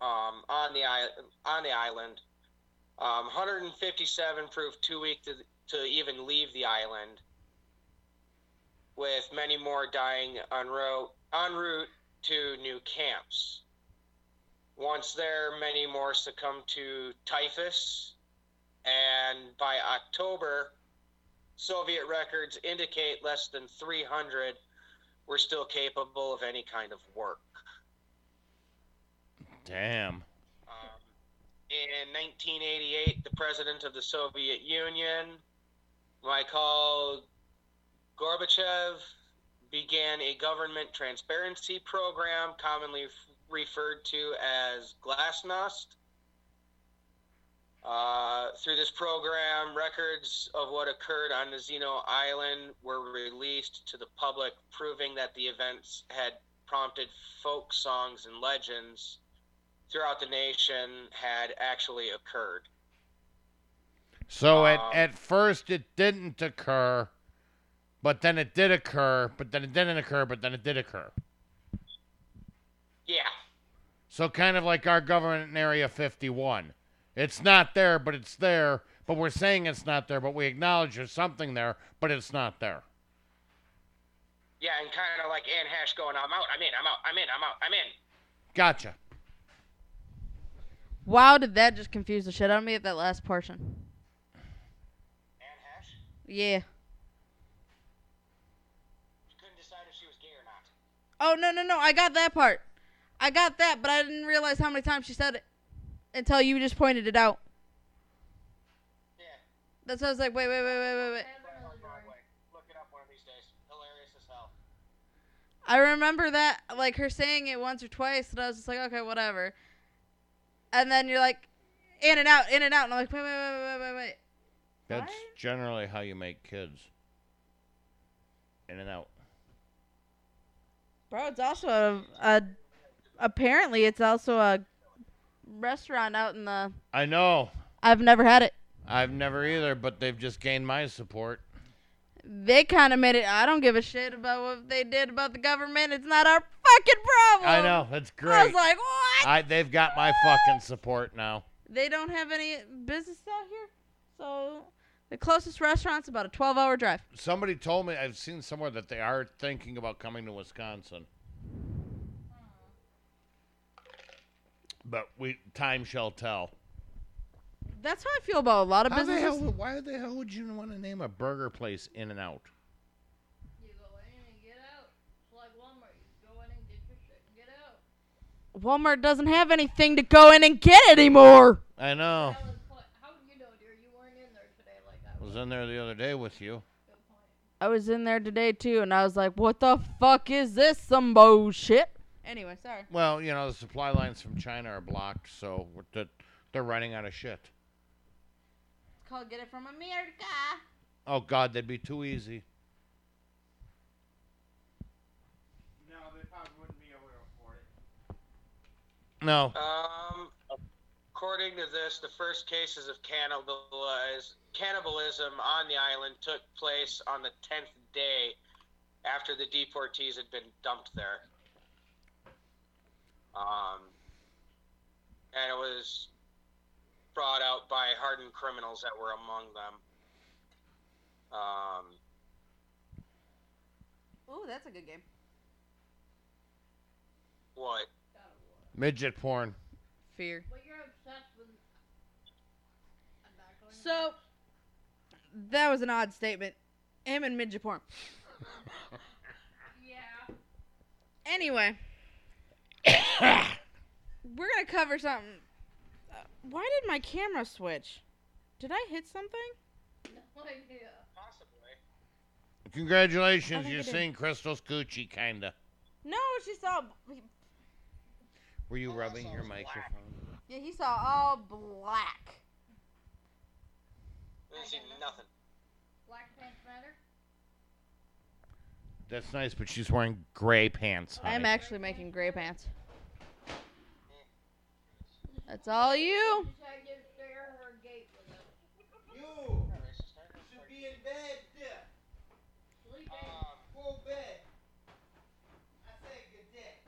um, on the island, on the island, um, 157 proved too weak to to even leave the island, with many more dying en route en route to new camps. Once there, many more succumbed to typhus, and by October, Soviet records indicate less than 300 were still capable of any kind of work. Damn. Um, in 1988, the president of the Soviet Union, Mikhail Gorbachev, began a government transparency program commonly referred to as Glasnost. Uh, through this program, records of what occurred on Nazino Island were released to the public, proving that the events had prompted folk songs and legends throughout the nation had actually occurred. So at, Um, at first it didn't occur, but then it did occur, but then it didn't occur, but then it did occur. Yeah, So kind of like our government in Area 51. It's not there, but it's there. But we're saying it's not there, but we acknowledge there's something there, but it's not there. yeah, and kind of like Anne Heche going, "I'm out, I'm in, I'm out, I'm in, I'm out, I'm in." Gotcha. Wow, did that just confuse the shit out of me at that last portion? Anne Heche, Yeah. you couldn't decide if she was gay or not. Oh no no no! I got that part. I got that, but I didn't realize how many times she said it until you just pointed it out. Yeah, That's why I was like, wait wait wait wait wait wait. Broadway. Look it up one of these days. Hilarious as hell. I remember that, like her saying it once or twice, and I was just like, okay, whatever. And then you're like, in and out, in and out, and I'm like, wait wait wait wait wait wait. That's What? generally how you make kids. In and out. Bro, it's also a, a apparently it's also a restaurant out in the. I know. I've never had it. I've never either, but they've just gained my support. they kind of made it. I don't give a shit about what they did about the government. It's not our fucking problem. I know that's great. I was like, what? I, they've got my fucking support now. they don't have any business out here, so the closest restaurant's about a 12-hour drive. Somebody told me I've seen somewhere that they are thinking about coming to Wisconsin. But we time shall tell. That's how I feel about a lot of How the businesses. hell? Why the hell would you want to name a burger place In and Out? You go in and get out. It's like Walmart. You go in and get your shit and get out. Walmart doesn't have anything to go in and get anymore. I know. That was point. How do you know, dear? You weren't in there today like I I was. was in there the other day with you. Good point. I was in there today too, and I was like, "What the fuck is this? Some bullshit." Anyway, sorry. Well, you know the supply lines from China are blocked, so we're- they're running out of shit. It's called "Get It From America." Oh God, that'd be too easy. No, they probably wouldn't be able to afford it. No. Um, according to this, the first cases of cannibalism on the island took place on the 10th day after the deportees had been dumped there. Um, and it was brought out by hardened criminals that were among them. Um, Ooh, that's a good game. what? Midget porn. Fear. But you're obsessed with. I'm not going to- So that was an odd statement. Him and midget porn. Yeah. Anyway, we're gonna cover something. Uh, why did my camera switch? Did I hit something? No idea. Possibly. Congratulations, you're seeing Crystal's coochie, kinda. No, she saw. Were you Oh, that rubbing your sounds black. microphone? Yeah, he saw all black. We Didn't see nothing. Black pants matter? That's nice, but she's wearing gray pants. Honey. I'm actually making gray pants. That's all you. Just had to share her gate with us. You should be in bed, Um, Full bed. I said good day.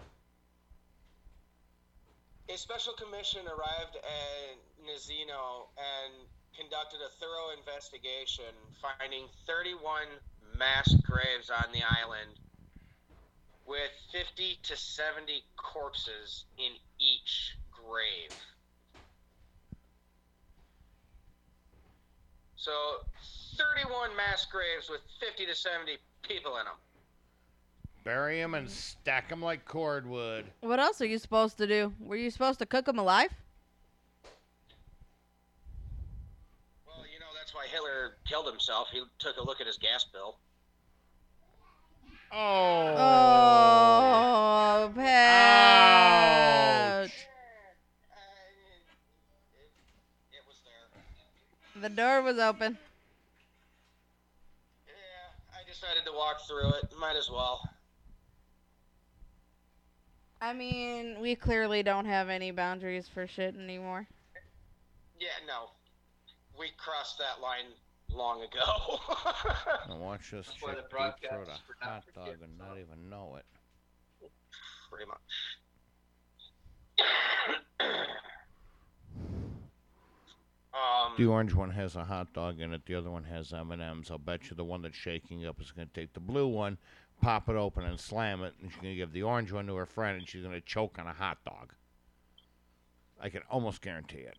A special commission arrived at Nazino and conducted a thorough investigation, finding 31 mass graves on the island with 50 to 70 corpses in each grave. So, 31 mass graves with 50 to 70 people in them. Bury them and stack them like cordwood. What else are you supposed to do? Were you supposed to cook them alive? Well, you know, that's why Hitler killed himself. He took a look at his gas bill. Oh. Oh, Pat. Ouch. It was there. The door was open. Yeah, I decided to walk through it. Might as well. I mean, we clearly don't have any boundaries for shit anymore. Yeah, no. We crossed that line long ago. Now watch this Before chick the deep throat a hot dog kids, and so. not even know it. Pretty much. um, The orange one has a hot dog in it. The other one has M and M's. I'll bet you the one that's shaking up is going to take the blue one, pop it open, and slam it. And she's going to give the orange one to her friend, and she's going to choke on a hot dog. I can almost guarantee it.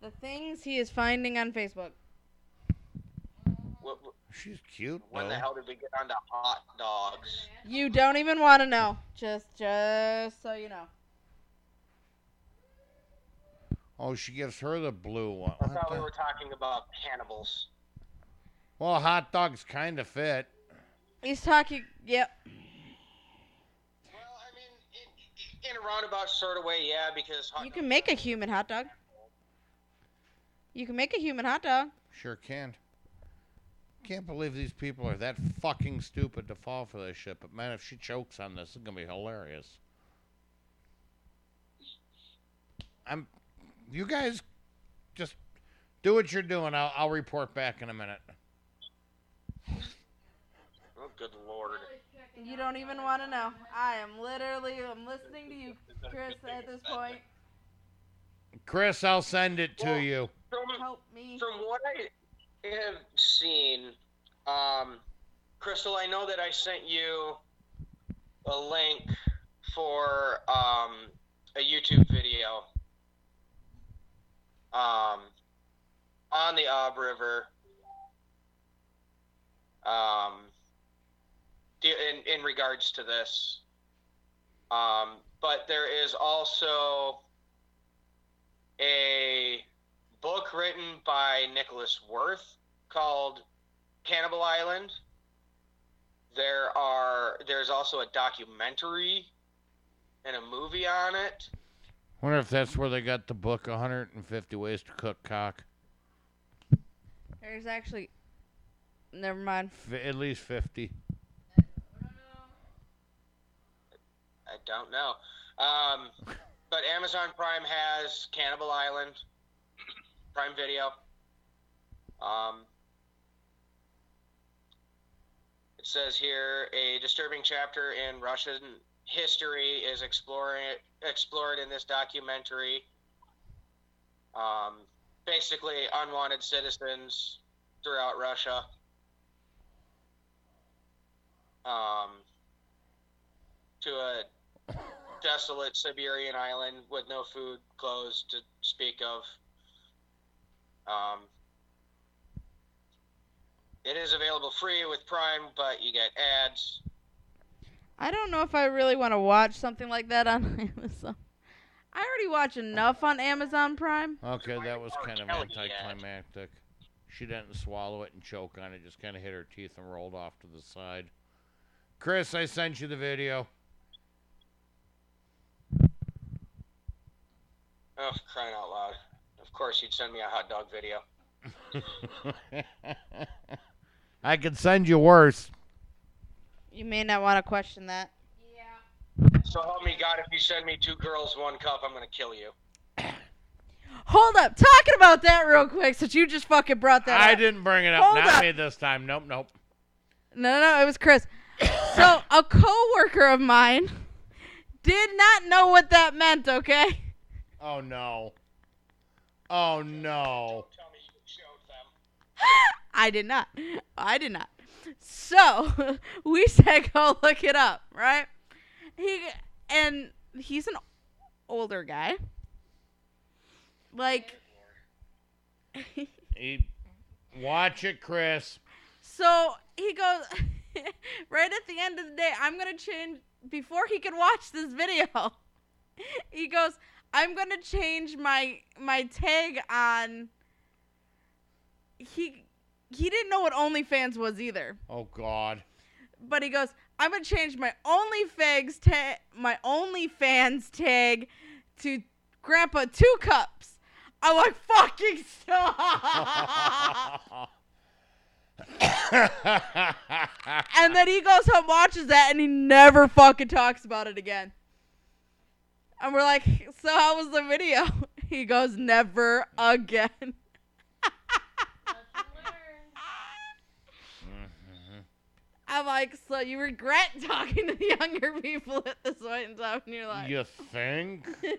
The things he is finding on Facebook. wh- wh- She's cute when the hell did we get onto hot dogs? You don't even want to know. Just, just so you know. Oh, she gives her the blue one. I What thought we were talking about cannibals. Well, hot dogs kind of fit. He's talking. Yep. Well, I mean, in, in a roundabout sort of way, yeah, because hot You can dogs make a human hot dog. You can make a human hot dog. Sure can. Can't believe these people are that fucking stupid to fall for this shit. But man, if she chokes on this, it's gonna be hilarious. I'm. You guys just Do what you're doing. I'll, I'll report back in a minute. Oh, good lord. You don't even want to know. I am literally I'm listening to you, Chris, at this point. Chris, I'll send it to Well- you. From, Help me. from what I have seen, um, Crystal, I know that I sent you a link for um, a YouTube video um, on the Ob River. Um, in, in regards to this. Um, but there is also a book written by Nicolas Werth called Cannibal Island. There are there's also a documentary and a movie on it. Wonder if that's where they got the book 150 Ways to Cook Cock. There's actually never mind. F- at least 50. I don't know. Um, but Amazon Prime has Cannibal Island, Prime Video. Um, it says here a disturbing chapter in Russian history is exploring explored in this documentary. Um, basically, unwanted citizens throughout Russia. Um, to a desolate Siberian island with no food, clothes to speak of. Um, it is available free with Prime, but you get ads. I don't know if I really want to watch something like that on Amazon. I already watch enough on Amazon Prime. Okay, that was kind of anticlimactic. She didn't swallow it and choke on it, just kind of hit her teeth and rolled off to the side. Chris, I sent you the video. Oh, crying out loud. Of course, you'd send me a hot dog video. I could send you worse. You may not want to question that. Yeah. So help me God, if you send me two girls, one cup, I'm going to kill you. Hold up, talking about that real quick, since you just fucking brought that up. I up. didn't bring it up. Hold Not up. me this time. Nope, nope. No, no, no, it was Chris. so a coworker of mine did not know what that meant. Okay. Oh no. Oh no. Tell me you showed them. I did not. I did not. So we said go look it up, right? He and he's an older guy. Like He, watch it, Chris. so he goes right at the end of the day, I'm gonna change before he could watch this video. He goes, I'm gonna change my my tag on he he didn't know what OnlyFans was either. Oh God. but he goes, I'm gonna change my OnlyFans tag, my OnlyFans tag to Grandpa Two Cups. I'm like, fucking stop. and then he goes home, watches that, and he never fucking talks about it again. And we're like, so how was the video? He goes, never again. Mm-hmm. I'm like, so you regret talking to the younger people at this point in time in your life? you think?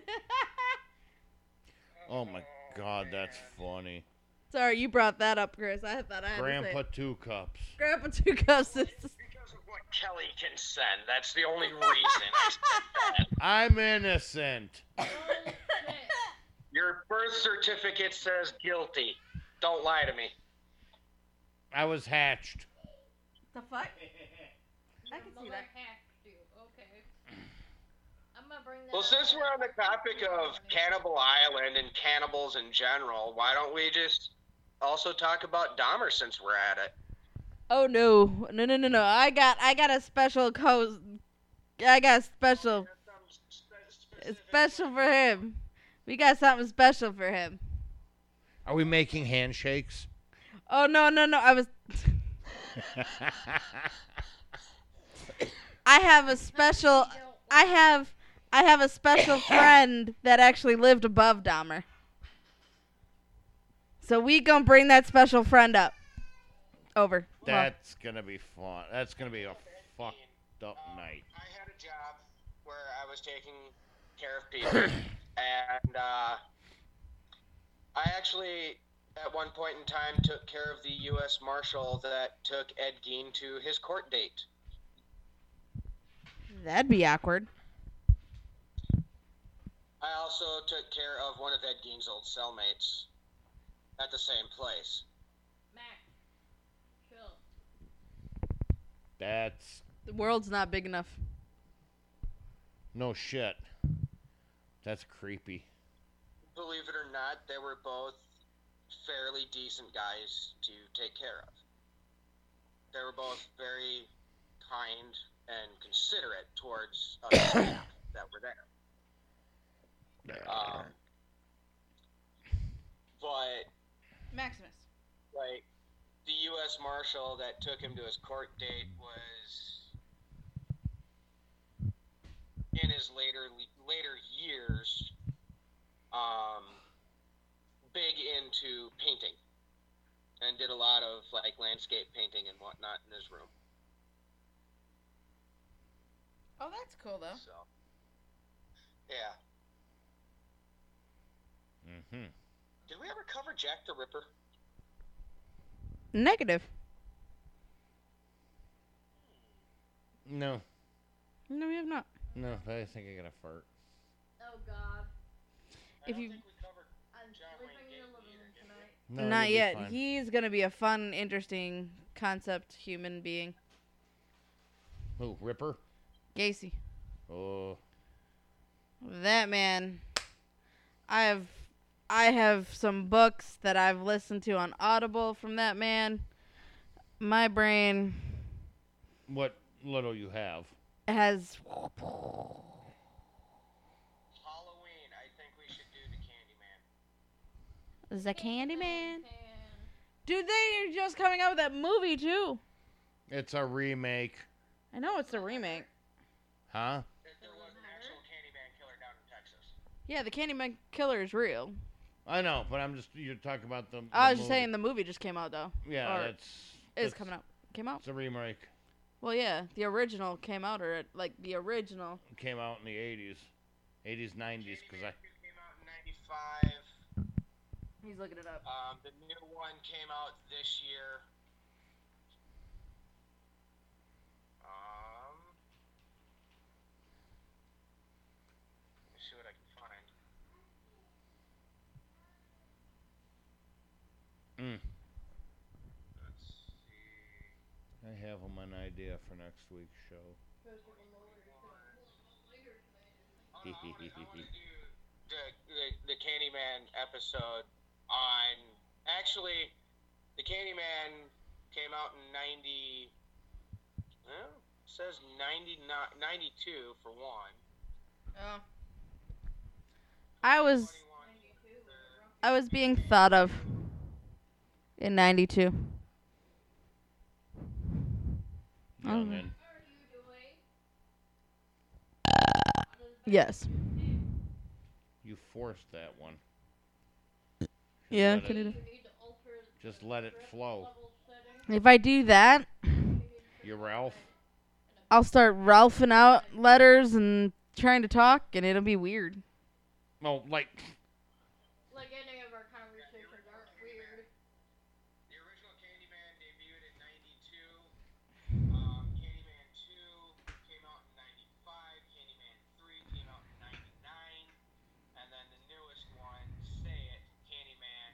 Oh my God, that's funny. Sorry, you brought that up, Chris. I thought I had to say Grandpa two cups. Grandpa Two Cups. Is, Because of what Kelly can send. That's the only reason I said that. I'm innocent. Your birth certificate says guilty. Don't lie to me. I was hatched. the fuck? I can see Mother that. hacked you. Okay. I'm gonna bring that Well, since we're on the topic of Cannibal Island and cannibals in general, why don't we just also talk about Dahmer since we're at it? Oh no, no, no, no, no! I got, I got a special co. I got a special, special for him. We got something special for him. Are we making handshakes? Oh no, no, no! I was, I have a special. I have, I have a special friend that actually lived above Dahmer. So we gonna bring that special friend up. Over. Well, That's gonna be fun. That's gonna be a fucked up night. I had a job where I was taking care of people, and uh, I actually, at one point in time, took care of the U.S. Marshal that took Ed Gein to his court date. that'd be awkward. I also took care of one of Ed Gein's old cellmates at the same place. Max, chill. That's The world's not big enough. no shit. That's creepy. Believe it or not, they were both fairly decent guys to take care of. They were both very kind and considerate towards other staff that were there. Um, but Maximus. like the U.S. Marshal that took him to his court date was in his later later years, um, big into painting, and did a lot of like landscape painting and whatnot in his room. Oh, that's cool though. So, yeah. Mm-hmm. Did we ever cover Jack the Ripper? Negative. No, No, we have not. no. I think I got a fart. Oh God. If you- think we covered I'm John sleeping Wayne in the Gacy living either, room did we? tonight. No, not yet. He's gonna be a fun, interesting concept human being. Who? Ripper? Gacy. Oh, That man. I have I have some books that I've listened to on Audible from that man. My brain what little you have. has Halloween. I think we should do the Candyman. the Candyman. Dude, they are just coming out with that movie too. It's a remake, I know it's a remake. huh? There was an actual Candyman killer down in Texas. Yeah, the Candyman killer is real. I know, but I'm just you're talking about the. I the was just movie. saying the movie just came out though. Yeah, or that's Is that's- coming out. Came out. It's a remake. Well, yeah, the original came out, or like the original. It came out in the 80s, 80s, 90s, because I. Candyman 2 came out in 95. He's looking it up. Um, the new one came out this year. Um, let me see what I can find. Mm, Let's see. I have them an idea for next week's show. I'm gonna, I'm gonna the, the the Candyman episode on. Actually, the Candyman came out in ninety. Well, it says 99, 92 for one. Oh. I was I was being thought of in '92. Youngin. What are you? Yes. You forced that one. Yeah, let it, it- You need to alter Just let it flow. If I do that, You Ralph. I'll start ralphing out letters and trying to talk, and it'll be weird. Oh, like Like any of our conversations aren't weird. The original Candyman debuted in 92. Um, Candyman 2 came out in 95. Candyman 3 came out in 99. And then the newest one, Say It, Candyman,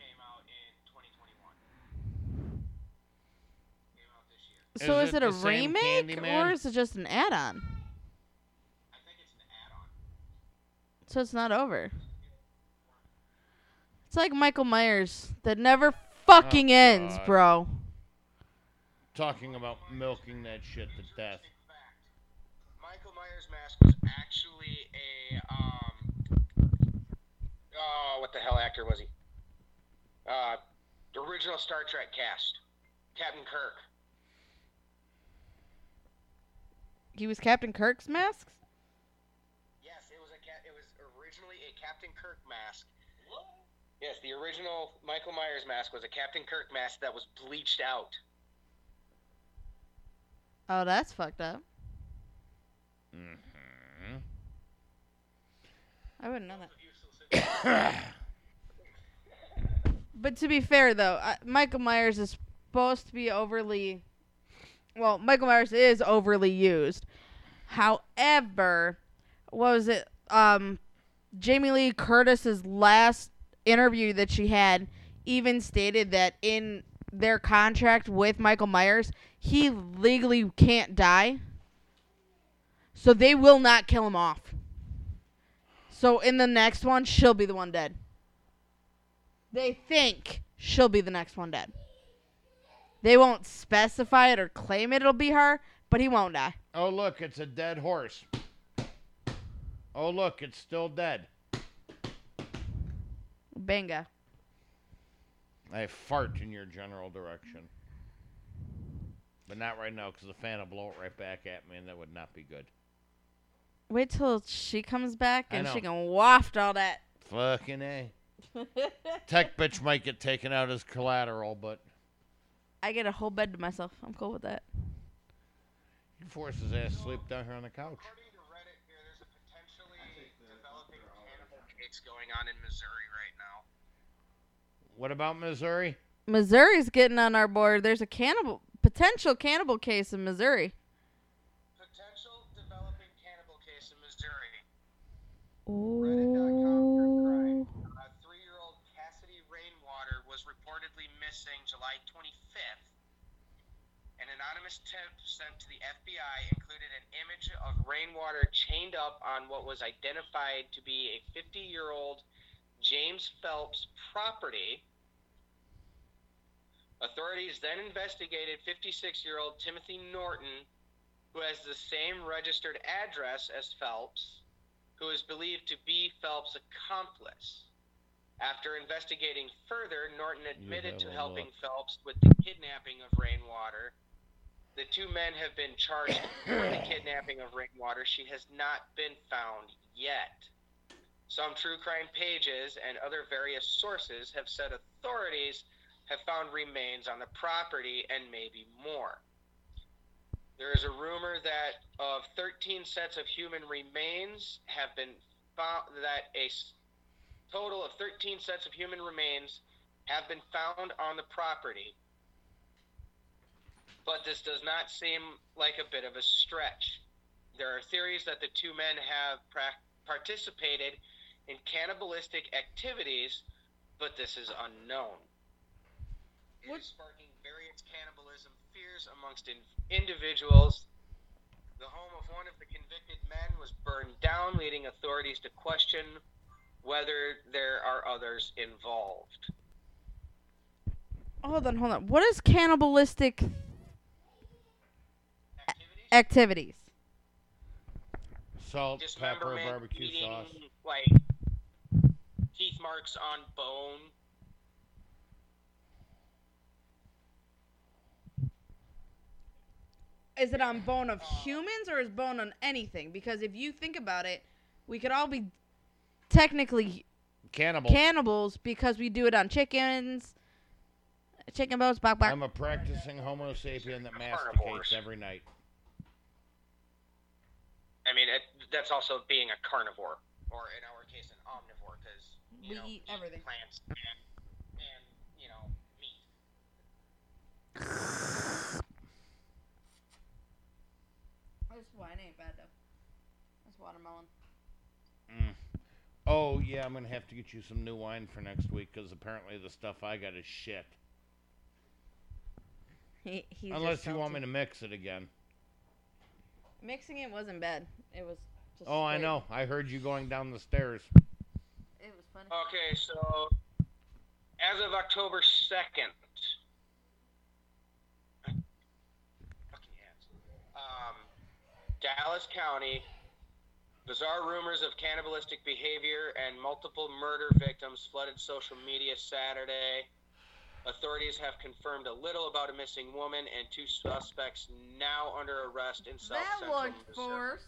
came out in 2021. Came out this year. So Is is, it it, a remake Candyman? or is it just an add-on? I think it's an add-on. So it's not over. It's like Michael Myers that never fucking Oh, ends, God. bro. talking about milking that shit to death. Michael Myers' mask was actually a um oh what the hell actor was he? Uh the original Star Trek cast. Captain Kirk. He was Captain Kirk's mask? Yes, it was a cat it was originally a Captain Kirk mask. Yes, the original Michael Myers mask was a Captain Kirk mask that was bleached out. Oh, that's fucked up. Mm-hmm. I wouldn't know that. But to be fair, though, uh, Michael Myers is supposed to be overly. Well, Michael Myers is overly used. However, what was it? Um, Jamie Lee Curtis's last interview that she had even stated that in their contract with Michael Myers, he legally can't die. So they will not kill him off. So in the next one, she'll be the one dead. They think she'll be the next one dead. They won't specify it or claim it, it'll be her, but he won't die. Oh, look, it's a dead horse. Oh, look, it's still dead. Bingo. I fart in your general direction. But not right now, because the fan will blow it right back at me, and that would not be good. Wait till she comes back I and she can waft all that. Fucking A. Tech bitch might get taken out as collateral, but I get a whole bed to myself. I'm cool with that. He forced his ass to sleep down here on the couch. According to Reddit here, there's a potentially developing cannibal case going on in Missouri right now. What about Missouri? Missouri's getting on our board. There's a cannibal potential cannibal case in Missouri. Potential developing cannibal case in Missouri. Oh. Uh, three-year-old Cassidy Rainwater was reportedly missing July 25th. An anonymous tip sent to the FBI included an image of Rainwater chained up on what was identified to be a 50-year-old James Phelps property. Authorities then investigated 56-year-old Timothy Norton, who has the same registered address as Phelps, who is believed to be Phelps' accomplice. After investigating further, Norton admitted to helping. Phelps with the kidnapping of Rainwater. The two men have been charged for the kidnapping of Rainwater. She has not been found yet. Some true crime pages and other various sources have said authorities have found remains on the property and maybe more. There is a rumor that of 13 sets of human remains have been found, that a total of 13 sets of human remains have been found on the property. But this does not seem like a bit of a stretch. There are theories that the two men have prac participated in cannibalistic activities, but this is unknown. It What- is sparking various cannibalism fears amongst in- individuals. The home of one of the convicted men was burned down, leading authorities to question whether there are others involved. Hold on, hold on. What is cannibalistic Activities? activities? Salt, pepper, Dismemberment, barbecue eating, sauce. like teeth marks on bone. Is it on bone of uh, humans or is bone on anything? Because if you think about it, we could all be technically Cannibal. cannibals because we do it on chickens, chicken bones, bok bok. I'm a practicing Homo sapien that Carnivores. masticates every night. I mean, it, that's also being a carnivore, or in our case, an omnivore, because you We know, eat everything. plants and, and you know meat. This wine ain't bad though. That's watermelon. Mm. Oh yeah, I'm gonna have to get you some new wine for next week because apparently the stuff I got is shit. He, he's Unless you want me to mix it again. Mixing it wasn't bad. It was. Just Oh, I straight. know. I heard you going down the stairs. It was funny. Okay, so as of October second. Um, Dallas County. Bizarre rumors of cannibalistic behavior and multiple murder victims flooded social media Saturday. Authorities have confirmed a little about a missing woman and two suspects now under arrest in South that Central looked Missouri. forced.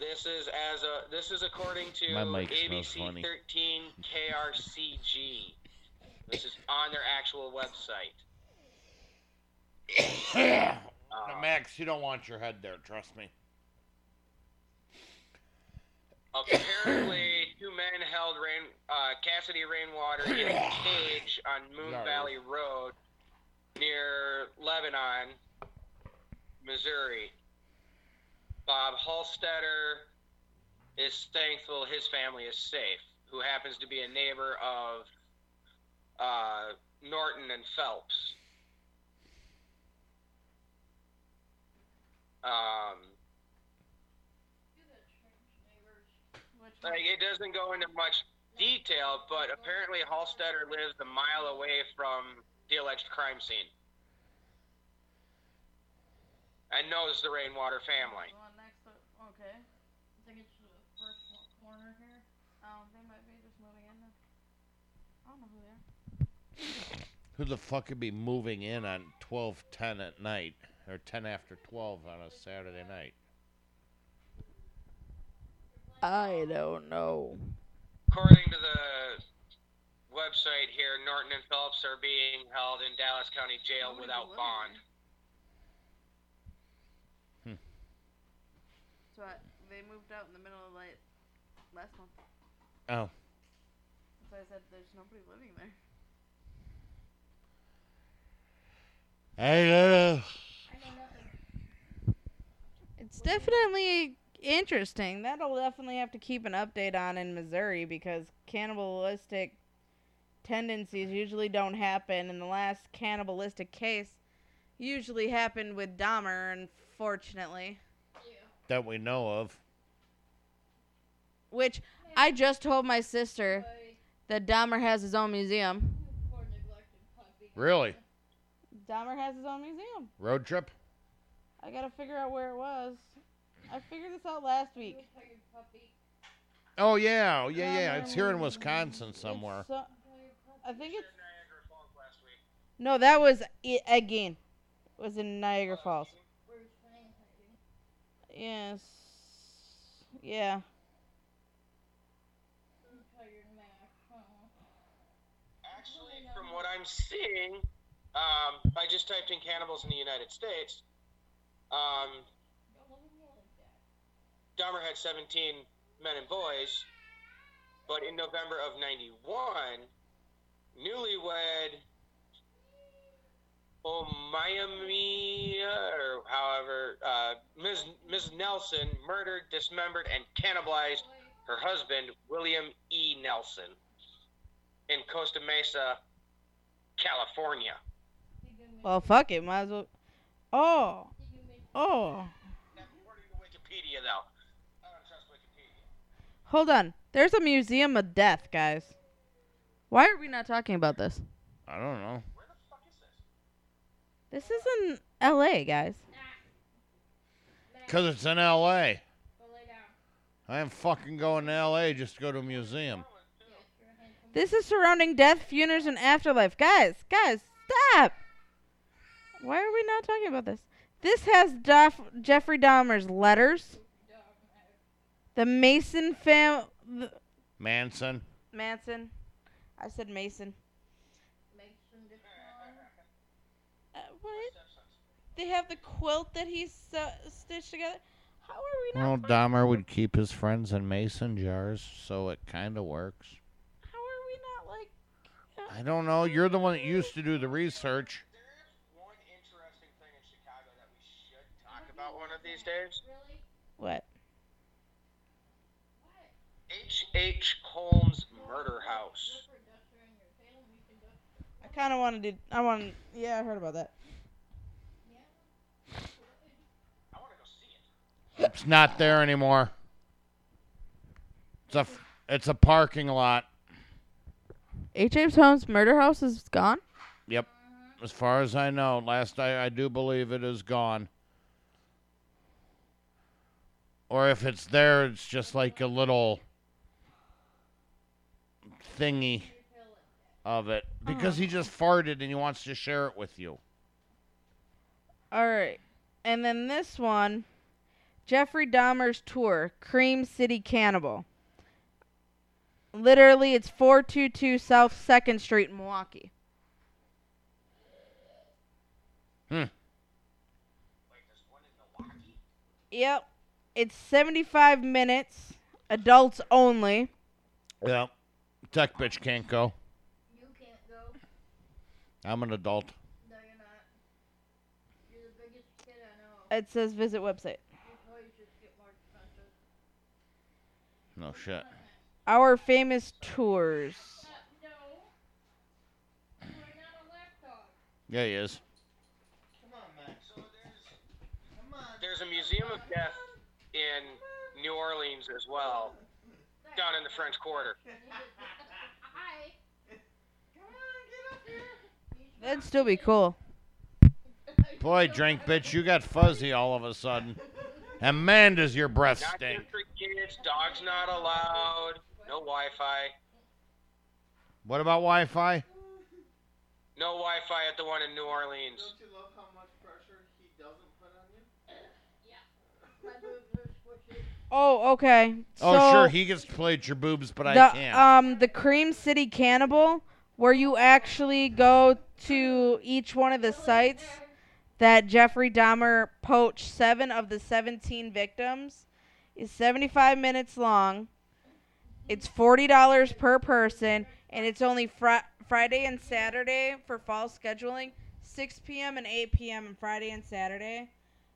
This is as a this is according to My mic smells ABC funny. 13 KRCG. This is on their actual website. Uh, Max, you don't want your head there. Trust me. Apparently, two men held rain, uh, Cassidy Rainwater in a cage on Moon Sorry. Valley Road near Lebanon, Missouri. Bob Halstetter is thankful his family is safe, who happens to be a neighbor of uh, Norton and Phelps. Um, like, it doesn't go into much detail, but apparently Halstetter lives a mile away from the alleged crime scene and knows the Rainwater family. The one next to, okay. I think it's the first corner here. Oh, they might be just moving in then. I don't know who they are. Who the fuck could be moving in on twelve ten at night or ten after twelve on a Saturday night? I don't know. According to the website here, Norton and Phelps are being held in Dallas County Jail Nobody's without living bond. Hmm. So I, they moved out in the middle of like last month. Oh, So I said there's nobody living there. I don't know. I know nothing. It's definitely interesting. That'll definitely have to keep an update on in Missouri because cannibalistic tendencies usually don't happen. And the last cannibalistic case usually happened with Dahmer, unfortunately. That we know of. Which I just told my sister that Dahmer has his own museum. poor neglected puppy. Really? Dahmer has his own museum. Road trip? I gotta figure out where it was. I figured this out last week. Little tired puppy. Oh yeah, oh, yeah, yeah. Dahmer It's here in Wisconsin somewhere. so- I think it's Niagara Falls last week. no. That was it again. It Was in Niagara Falls. Where's Fang hiding? Yes. Yeah. Tired Mac. Huh. Actually, from what I'm seeing, um, I just typed in cannibals in the United States. Um, Don't let him yell like that. Dahmer had 17 men and boys, but in November of 91, newlywed Omayami, or however, uh, Ms. Ms. Nelson murdered, dismembered, and cannibalized her husband, William E. Nelson, in Costa Mesa, California. Well, fuck it. Might as well. Oh. he gonna make- Oh. According to Wikipedia, though. I don't trust Wikipedia. Hold on. There's a museum of death, guys. Why are we not talking about this? I don't know. Where the fuck is this? This is in L.A., guys. Cause it's in L.A. Go lay down. I am fucking going to L.A. just to go to a museum. Yes, your hand come This is surrounding death, funerals, and afterlife. Guys, guys, stop. Why are we not talking about this? This has Duff, Jeffrey Dahmer's letters. Dog Mac. The Mason fam. The, Manson. Manson. I said Mason. Makes some different Uh, what? They have the quilt that he su- stitched together. How are we not? Well, Dahmer would keep his friends in mason jars, so it kind of works. How are we not like? uh, I don't know. You're the one that used to do the research. There is one interesting thing in Chicago that we should talk about one of these days. Really? What? What? H. H. Holmes Murder House. Go for a duster in your tail and we can duck. I kind of wanted to. I want. Yeah, I heard about that. Yeah. I want to go see it. It's not there anymore. It's a it's a parking lot. H. H. Holmes murder house is gone. Yep. As far as I know, last I I do believe it is gone. Or if it's there, it's just like a little thingy of it because he just farted and he wants to share it with you. All right, and then this one, Jeffrey Dahmer's tour, Cream City Cannibal. Literally, it's 422 South 2nd Street in Milwaukee. Hmm. Yep. It's 75 minutes, adults only. Yeah. Tech bitch can't go. You can't go. I'm an adult. No, you're not. You're the biggest kid I know. It says visit website. Your toys just get more expensive. No shit. Our famous tours. No. You are not a lapdog. Yeah, he is. Come on, Max. So there's Come on. there's a museum of death in New Orleans as well, down in the French Quarter. Hi. Come on, get up here. That'd still be cool. Boy, drink bitch, you got fuzzy all of a sudden. And man, does your breath Not stink. for kids. Dogs not allowed. No Wi-Fi. What about Wi-Fi? No Wi-Fi at the one in New Orleans. Don't you love how much pressure he doesn't put on you? My boobs are squishy. Oh, okay. Oh, So, sure, he gets to play at your boobs, but I can't. Um, the Cream City Cannibal, where you actually go to each one of the sites that Jeffrey Dahmer poached seven of the 17 victims, is 75 minutes long. It's $40 per person, and it's only fri- Friday and Saturday for fall scheduling, 6 p.m. and 8 p.m. on Friday and Saturday.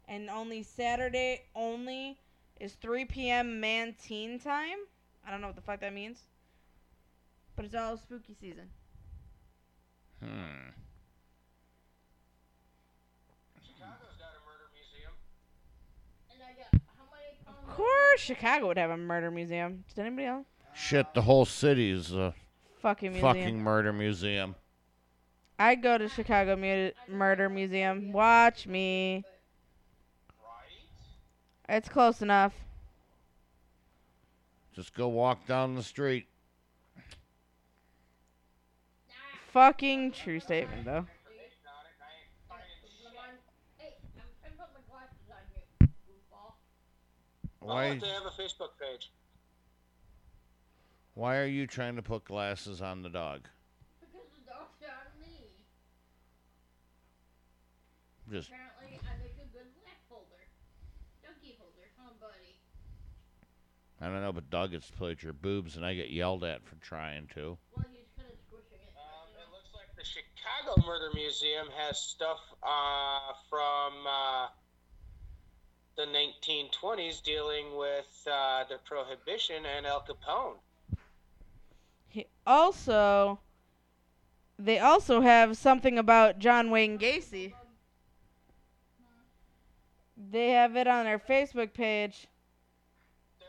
And only Saturday only is 3 p.m. man teen time. I don't know what the fuck that means. But it's all spooky season. Hmm. Chicago's got a murder museum. And I got how many pounds? Of course, Chicago would have a murder museum. Did anybody else? Shit, the whole city's a Fucking museum. fucking murder museum. I'd go to Chicago mu- Murder Museum. Watch me. It's close enough. Just go walk down the street. Fucking true statement, though. Not at night. Fine and shit. Hey, I'm trying to put my glasses true statement, though. Why? They have a Facebook page. Why are you trying to put glasses on the dog? Because the dog's on me. Just Apparently, I make a good lap holder. Doggy holder, huh, buddy? I don't know, but dog gets to play at your boobs, and I get yelled at for trying to. Well, he's kind of squishing it. Um, it looks like the Chicago Murder Museum has stuff uh, from uh, the 1920s dealing with uh, the Prohibition and Al Capone. He also, they also have something about John Wayne Gacy. They have it on their Facebook page. There,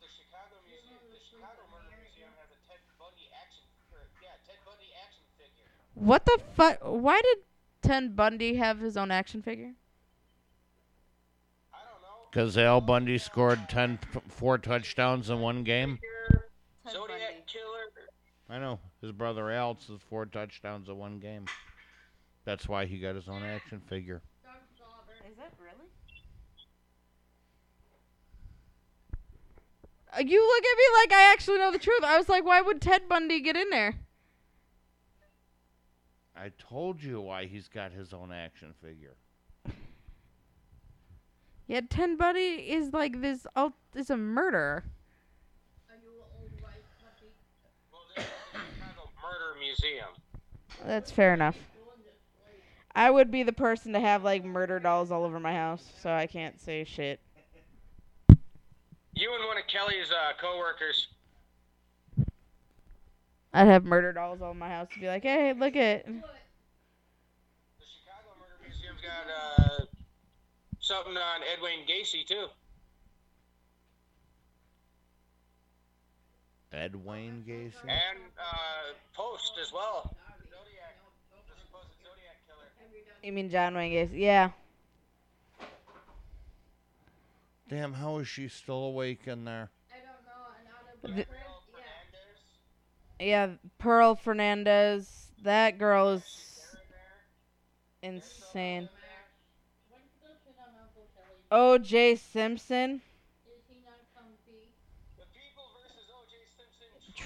the Chicago Museum, the Chicago Murder Museum has a Ted Bundy action, or, yeah, Ted Bundy action figure. What the fuck? Why did Ted Bundy have his own action figure? I don't know. Because Al Bundy scored 10, f- four touchdowns in one game. Ted Zodiac Bundy. Killer. I know. His brother Al says four touchdowns in one game. That's why he got his own action figure. Is that really? Uh, You look at me like I actually know the truth. I was like, why would Ted Bundy get in there? I told you why he's got his own action figure. Yeah, Ten Buddy is like this. Oh, is a murderer. Are you an old white puppy? Well, this is the Murder Museum. That's fair enough. I would be the person to have like murder dolls all over my house, so I can't say shit. You and one of Kelly's uh, coworkers. I'd have murder dolls all in my house to be like, hey, look at. The Chicago Murder Museum's got uh, something on Ed Wayne Gacy too. Ed Wayne Gacy? And uh, Post as well. Zodiac. The supposed Zodiac killer. You mean John Wayne Gacy? Yeah. Damn, how is she still awake in there? I don't know. And out of The- the Earl yeah. Pearl Fernandez. That girl is insane. O.J. Simpson.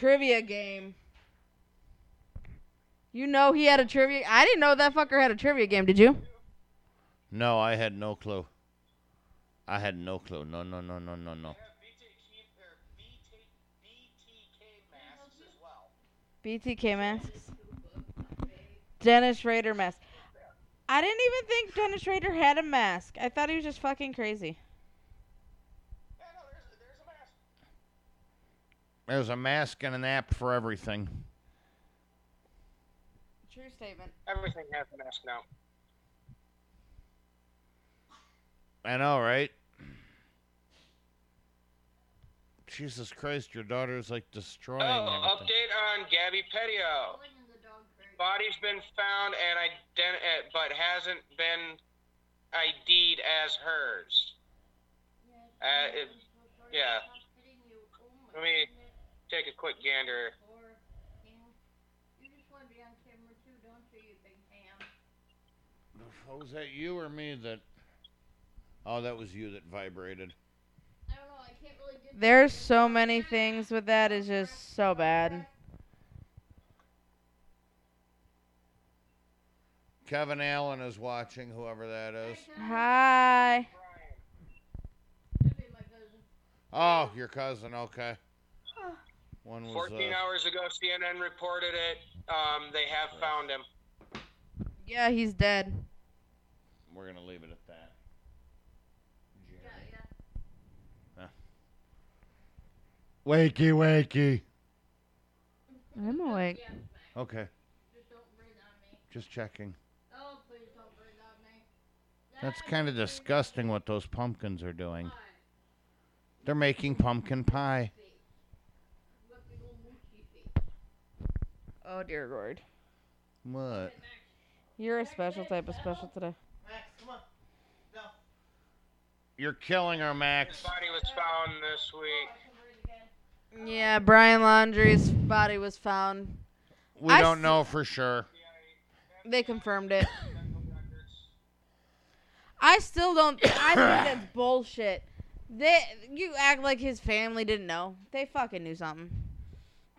trivia game. You know he had a trivia. I didn't know that fucker had a trivia game. Did you? No, I had no clue. I had no clue. No, no, no, no, no, no. They have BTK, or BT, BTK masks as well. BTK masks. Dennis Rader mask. I didn't even think Dennis Rader had a mask. I thought he was just fucking crazy. Yeah, no, there's, there's a mask. There's a mask and an app for everything. True statement. Everything has a mask now. I know, right? Jesus Christ, your daughter's like destroying Oh, everything. update on Gabby Petito. Going in the dog crate. Body's been found and ident- uh, but hasn't been ID'd as hers. Uh, it- yeah. for not hitting you. Let me-. Take a quick gander. Poor thing. You just want to be on camera too, don't you, you big ham? Was that you or me that? Oh, that was you that vibrated. I don't know, I can't really get There's so many things with that. Is just so bad. Kevin Allen is watching, whoever that is. Hi. Could be my cousin. Oh, your cousin. Okay. One was. 14 Uh, hours ago, CNN reported it. Um, they have found him. Yeah, he's dead. we're gonna leave it at that. Yeah, yeah. Wakey, wakey. I'm awake. Okay, just don't breathe on me. just checking. Oh, please don't breathe on me. That's kind of disgusting what those pumpkins are doing. They're making pumpkin pie. What big old moochy feet. Oh dear lord. What? You're a special type of special today. Max, come on. No. You're killing her, His Max. body was found this week. I can breathe again. Yeah, Brian Laundrie's body was found. We I don't s- know for sure. They confirmed it. I still don't. I think that's bullshit. They, you act like his family didn't know. They fucking knew something.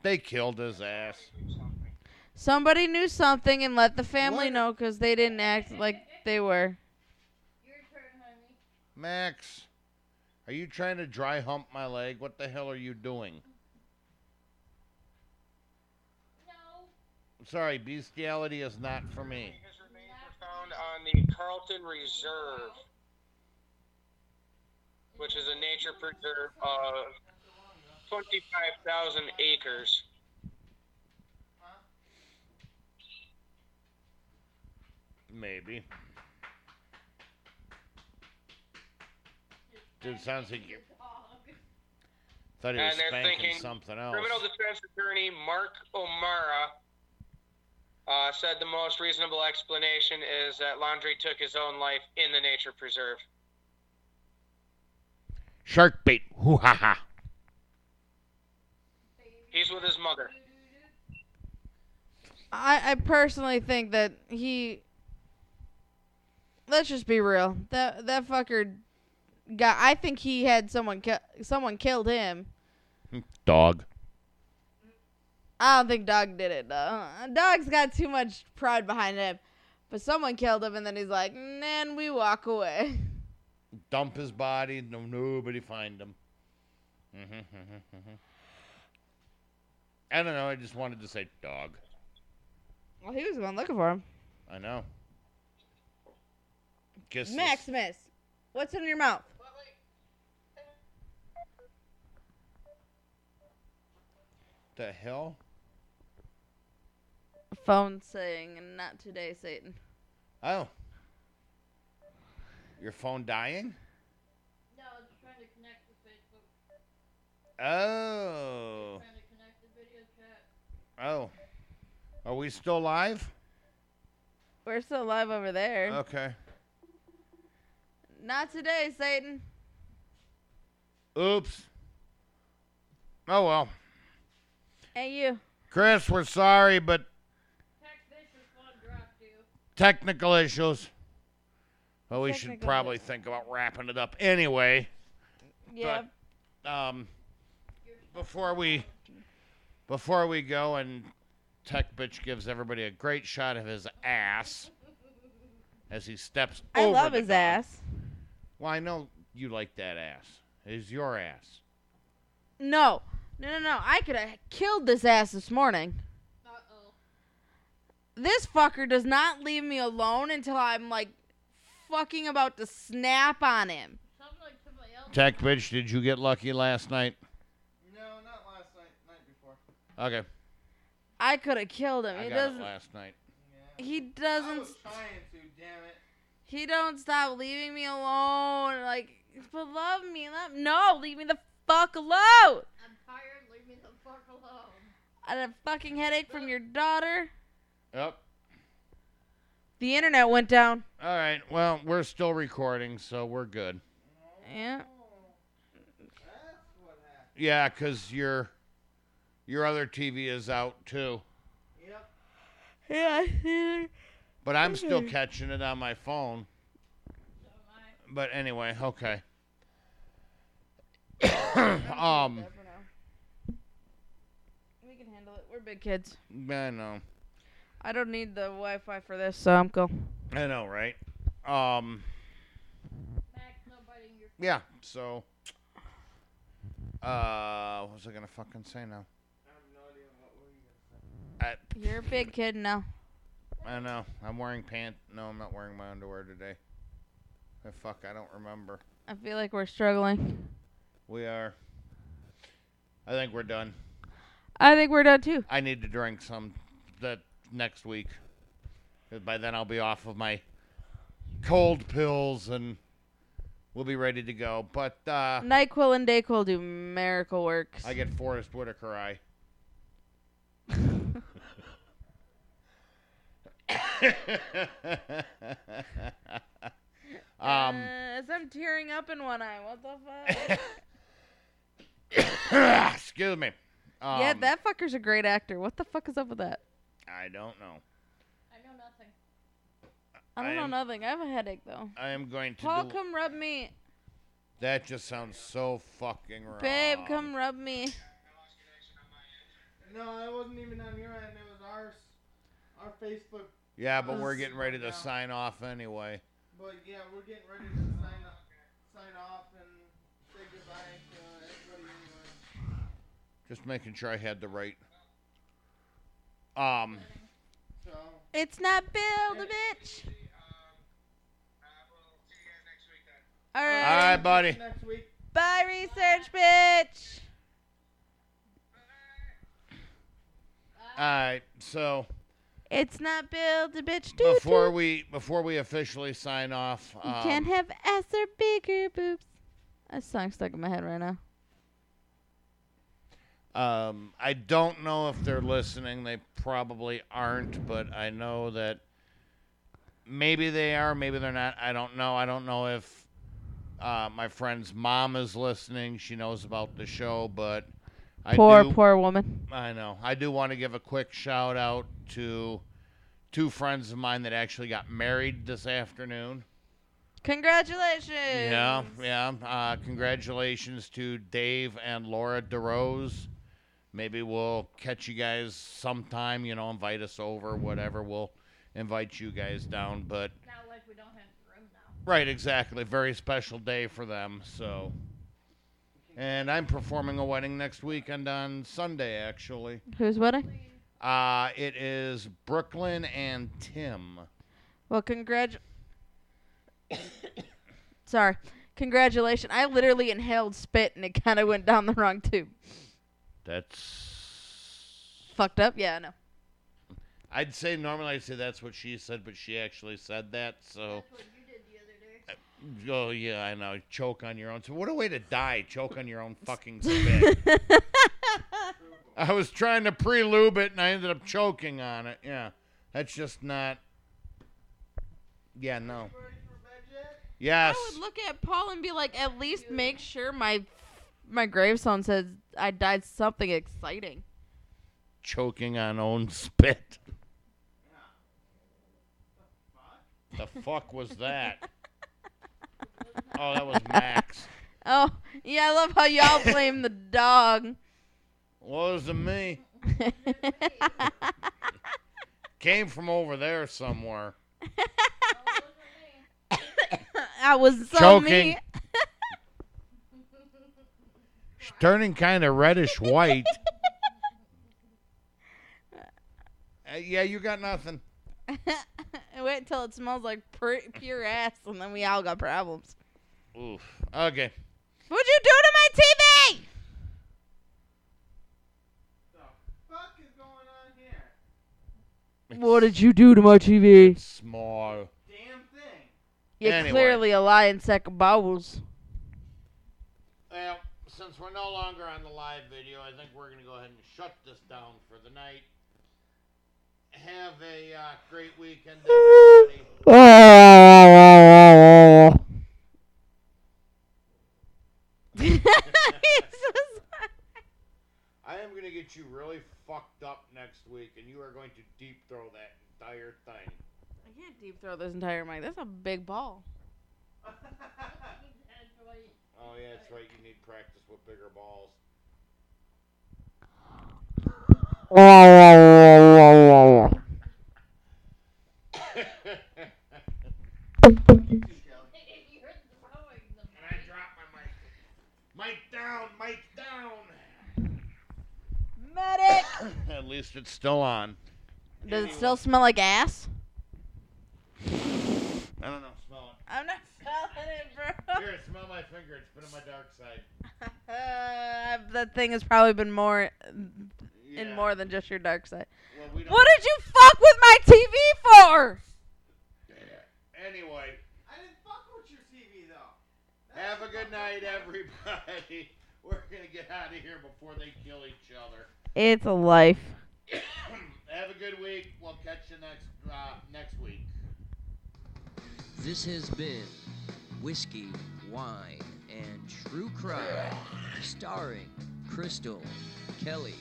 They killed his ass. Somebody knew something and let the family What? know because they didn't act like they were. Your turn, honey. Max, are you trying to dry hump my leg? What the hell are you doing? No. I'm sorry, bestiality is not for me. His remains were found on the Carlton Reserve, which is a nature preserve of 25,000 acres. Maybe. Dude, sounds like you thought he was And they're spanking thinking something else. Criminal defense attorney Mark O'Mara uh, said the most reasonable explanation is that Laundrie took his own life in the nature preserve. Shark bait. Hoo ha ha. He's with his mother. I, I personally think that he. Let's just be real. That that fucker got. I think he had someone. Ki- someone killed him. Dog. I don't think Dog did it though. Dog's got too much pride behind him. But someone killed him, and then he's like, and then we walk away. Dump his body. No, nobody find him. Mhm, mhm, mhm. I don't know. I just wanted to say dog. Well, he was the one looking for him. I know. Kisses. Maximus, what's in your mouth? The hell? Phone saying, "Not today, Satan." Oh. Your phone dying? No, it's trying to connect to Facebook. Oh. Trying to connect the video chat. Oh. Are we still live? We're still live over there. Okay. Not today, Satan. Oops. Oh well. Hey, you. Chris, we're sorry, but Tech Vicious one dropped you. technical issues. Well, we should probably think about wrapping it up anyway. Yeah. Um, before we before we go and Tech Bitch gives everybody a great shot of his ass as he steps I over I love his dog. ass. Well, I know you like that ass. It's your ass. No. No, no, no. I could have killed this ass this morning. Uh oh. This fucker does not leave me alone until I'm like fucking about to snap on him. Sounds like. Tech Bitch, did you get lucky last night? No, not last night. Night before. Okay, I could have killed him. I He got doesn't. it last night. Yeah. He doesn't. I was trying to, damn it. He don't stop leaving me alone. Like, but love me. Love, no, leave me the fuck alone. I'm tired. Leave me the fuck alone. I had a fucking headache from your daughter. Yep. The internet went down. All right. Well, we're still recording, so we're good. Yeah. That's what happened. Yeah, 'cause your your other TV is out too. Yep. Yeah. But I'm still catching it on my phone. So am I. But anyway, okay. um, We can handle it. We're big kids. I know, I don't need the Wi-Fi for this, so I'm cool. I know, right? Um, Max, no biting your. yeah. So, uh, what was I gonna fucking say now? I have no idea what were you gonna say. I, You're a big kid now. I know. I'm wearing pant. No, I'm not wearing my underwear today. Oh, fuck, I don't remember. I feel like we're struggling. We are. I think we're done. I think we're done too. I need to drink some that next week. 'Cause By then I'll be off of my cold pills and we'll be ready to go. But uh, Nyquil and Dayquil do miracle works. I get Forest Whitaker eye. um, Yes, I'm tearing up in one eye. What the fuck? excuse me. Um, yeah, that fucker's a great actor. What the fuck is up with that? I don't know. I know nothing. I don't I know am- nothing. I have a headache though. I am going to. Paul, do- come rub me. that just sounds so fucking wrong. Babe, come rub me. No, it wasn't even on your end. It was ours. Our Facebook. Yeah, but we're getting ready to now. sign off anyway. But yeah, we're getting ready to sign up, sign off Just making sure I had the right. Um. So. It's not Bill the bitch. All All right. right, buddy. Next week. Bye, research bitch. All right. So It's not Bill the bitch. Doo before doo. we before we officially sign off, You um, can't have ass or bigger boobs. That song stuck in my head right now. Um, I don't know if they're listening. They probably aren't, but I know that maybe they are, maybe they're not. I don't know. I don't know if uh, my friend's mom is listening. She knows about the show, but I poor, do, poor woman. I know. I do want to give a quick shout out to two friends of mine that actually got married this afternoon. Congratulations. Yeah, yeah. Uh, congratulations to Dave and Laura DeRose. Maybe we'll catch you guys sometime. You know, invite us over, whatever. We'll invite you guys down. But Not like we don't have room now. right, exactly. Very special day for them. So, and I'm performing a wedding next weekend on Sunday, actually. Whose wedding? Uh, it is Brooklyn and Tim. Well, congrat. Sorry. Congratulations. I literally inhaled spit and it kind of went down the wrong tube. That's Fucked up? Yeah, I know. I'd say normally I'd say that's what she said, but she actually said that. So, That's what you did the other day. Uh, oh yeah, I know. Choke on your own. So what a way to die! Choke on your own fucking spit. I was trying to pre-lube it and I ended up choking on it. Yeah, that's just not. Yeah, no. Ready for bed yet? Yes. I would look at Paul and be like, at least make sure my my gravestone says I died something exciting. Choking on own spit. The fuck was that? Oh, that was Max. Oh, yeah, I love how y'all blame the dog. Wasn't me. Came from over there somewhere. I was so Choking. me. She's turning kind of reddish white. Uh, yeah, you got nothing. Wait until it smells like pur- pure ass, and then we all got problems. Oof. Okay. What'd you do to my TV? fuck is going on here? What did you do to my TV? Small. Damn thing. You're Anyway. clearly a lying sack of bowels. Well, since we're no longer on the live video, I think we're going to go ahead and shut this down for the night. Have a uh, great weekend, everybody. I am going to get you really fucked up next week, and you are going to deep throw that entire thing. I can't deep throw this entire mic. That's a big ball. Oh, yeah, that's right. You need practice with bigger balls. You're throwing the And I dropped my mic. Mic down, mic down. Medic! At least it's still on. Does it still smell like ass? I don't know. Smell I'm not smelling it, it. bro. Here, smell my finger. It's been on my dark side. Uh, that thing has probably been more Yeah. in more than just your dark side. Well, we. What did you fuck with my TV for? Anyway, I didn't fuck with your TV though. have a good night, everybody. We're gonna get out of here before they kill each other. It's a life. have a good week. We'll catch you next uh, next week. This has been Whiskey, Wine, and True Crime, starring Crystal, Kelly,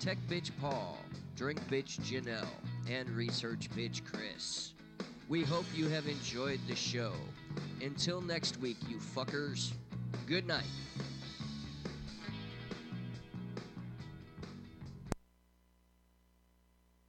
Tech Bitch Paul, Drink Bitch Janelle, and Research Bitch Chris. We hope you have enjoyed the show. Until next week, you fuckers, good night.